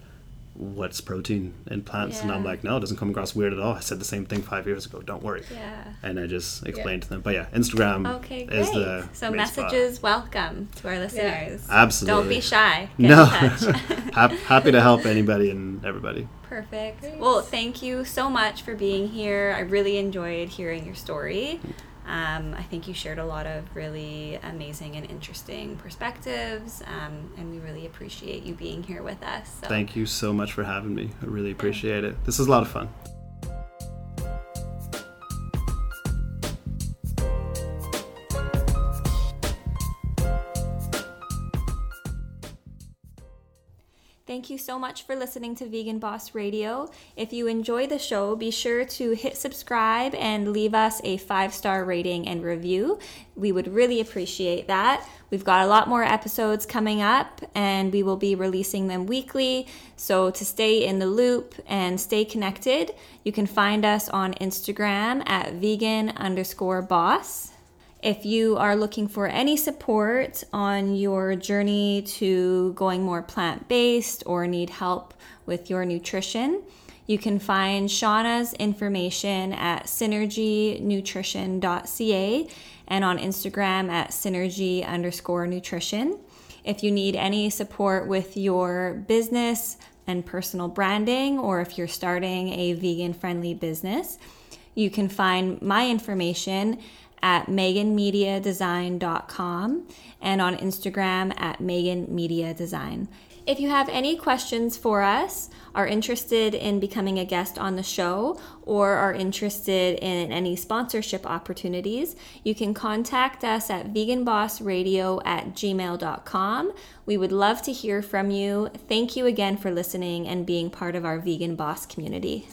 what's protein in plants?" And I'm like, "No, it doesn't come across weird at all. I said the same thing five years ago. Don't worry." yeah. And I just explained to them. But yeah, Instagram Okay, is great. the So main spot. messages welcome to our listeners. Absolutely. Don't be shy. Get No, in touch. Happy to help anybody and everybody. Perfect. Great. Well, thank you so much for being here. I really enjoyed hearing your story. Mm. Um, I think you shared a lot of really amazing and interesting perspectives, um, and we really appreciate you being here with us. So. Thank you so much for having me. I really appreciate it. This is a lot of fun. Thank you so much for listening to Vegan Boss Radio. If you enjoy the show, be sure to hit subscribe and leave us a five star rating and review. We would really appreciate that. We've got a lot more episodes coming up and we will be releasing them weekly. So, to stay in the loop and stay connected, you can find us on Instagram at vegan underscore boss. If you are looking for any support on your journey to going more plant based or need help with your nutrition, you can find Shauna's information at synergynutrition.ca and on Instagram at synergy underscore nutrition. If you need any support with your business and personal branding, or if you're starting a vegan friendly business, you can find my information at meganmediadesign.com and on Instagram at meganmediadesign. If you have any questions for us, are interested in becoming a guest on the show, or are interested in any sponsorship opportunities, you can contact us at veganbossradio at gmail.com. We would love to hear from you. Thank you again for listening and being part of our Vegan Boss community.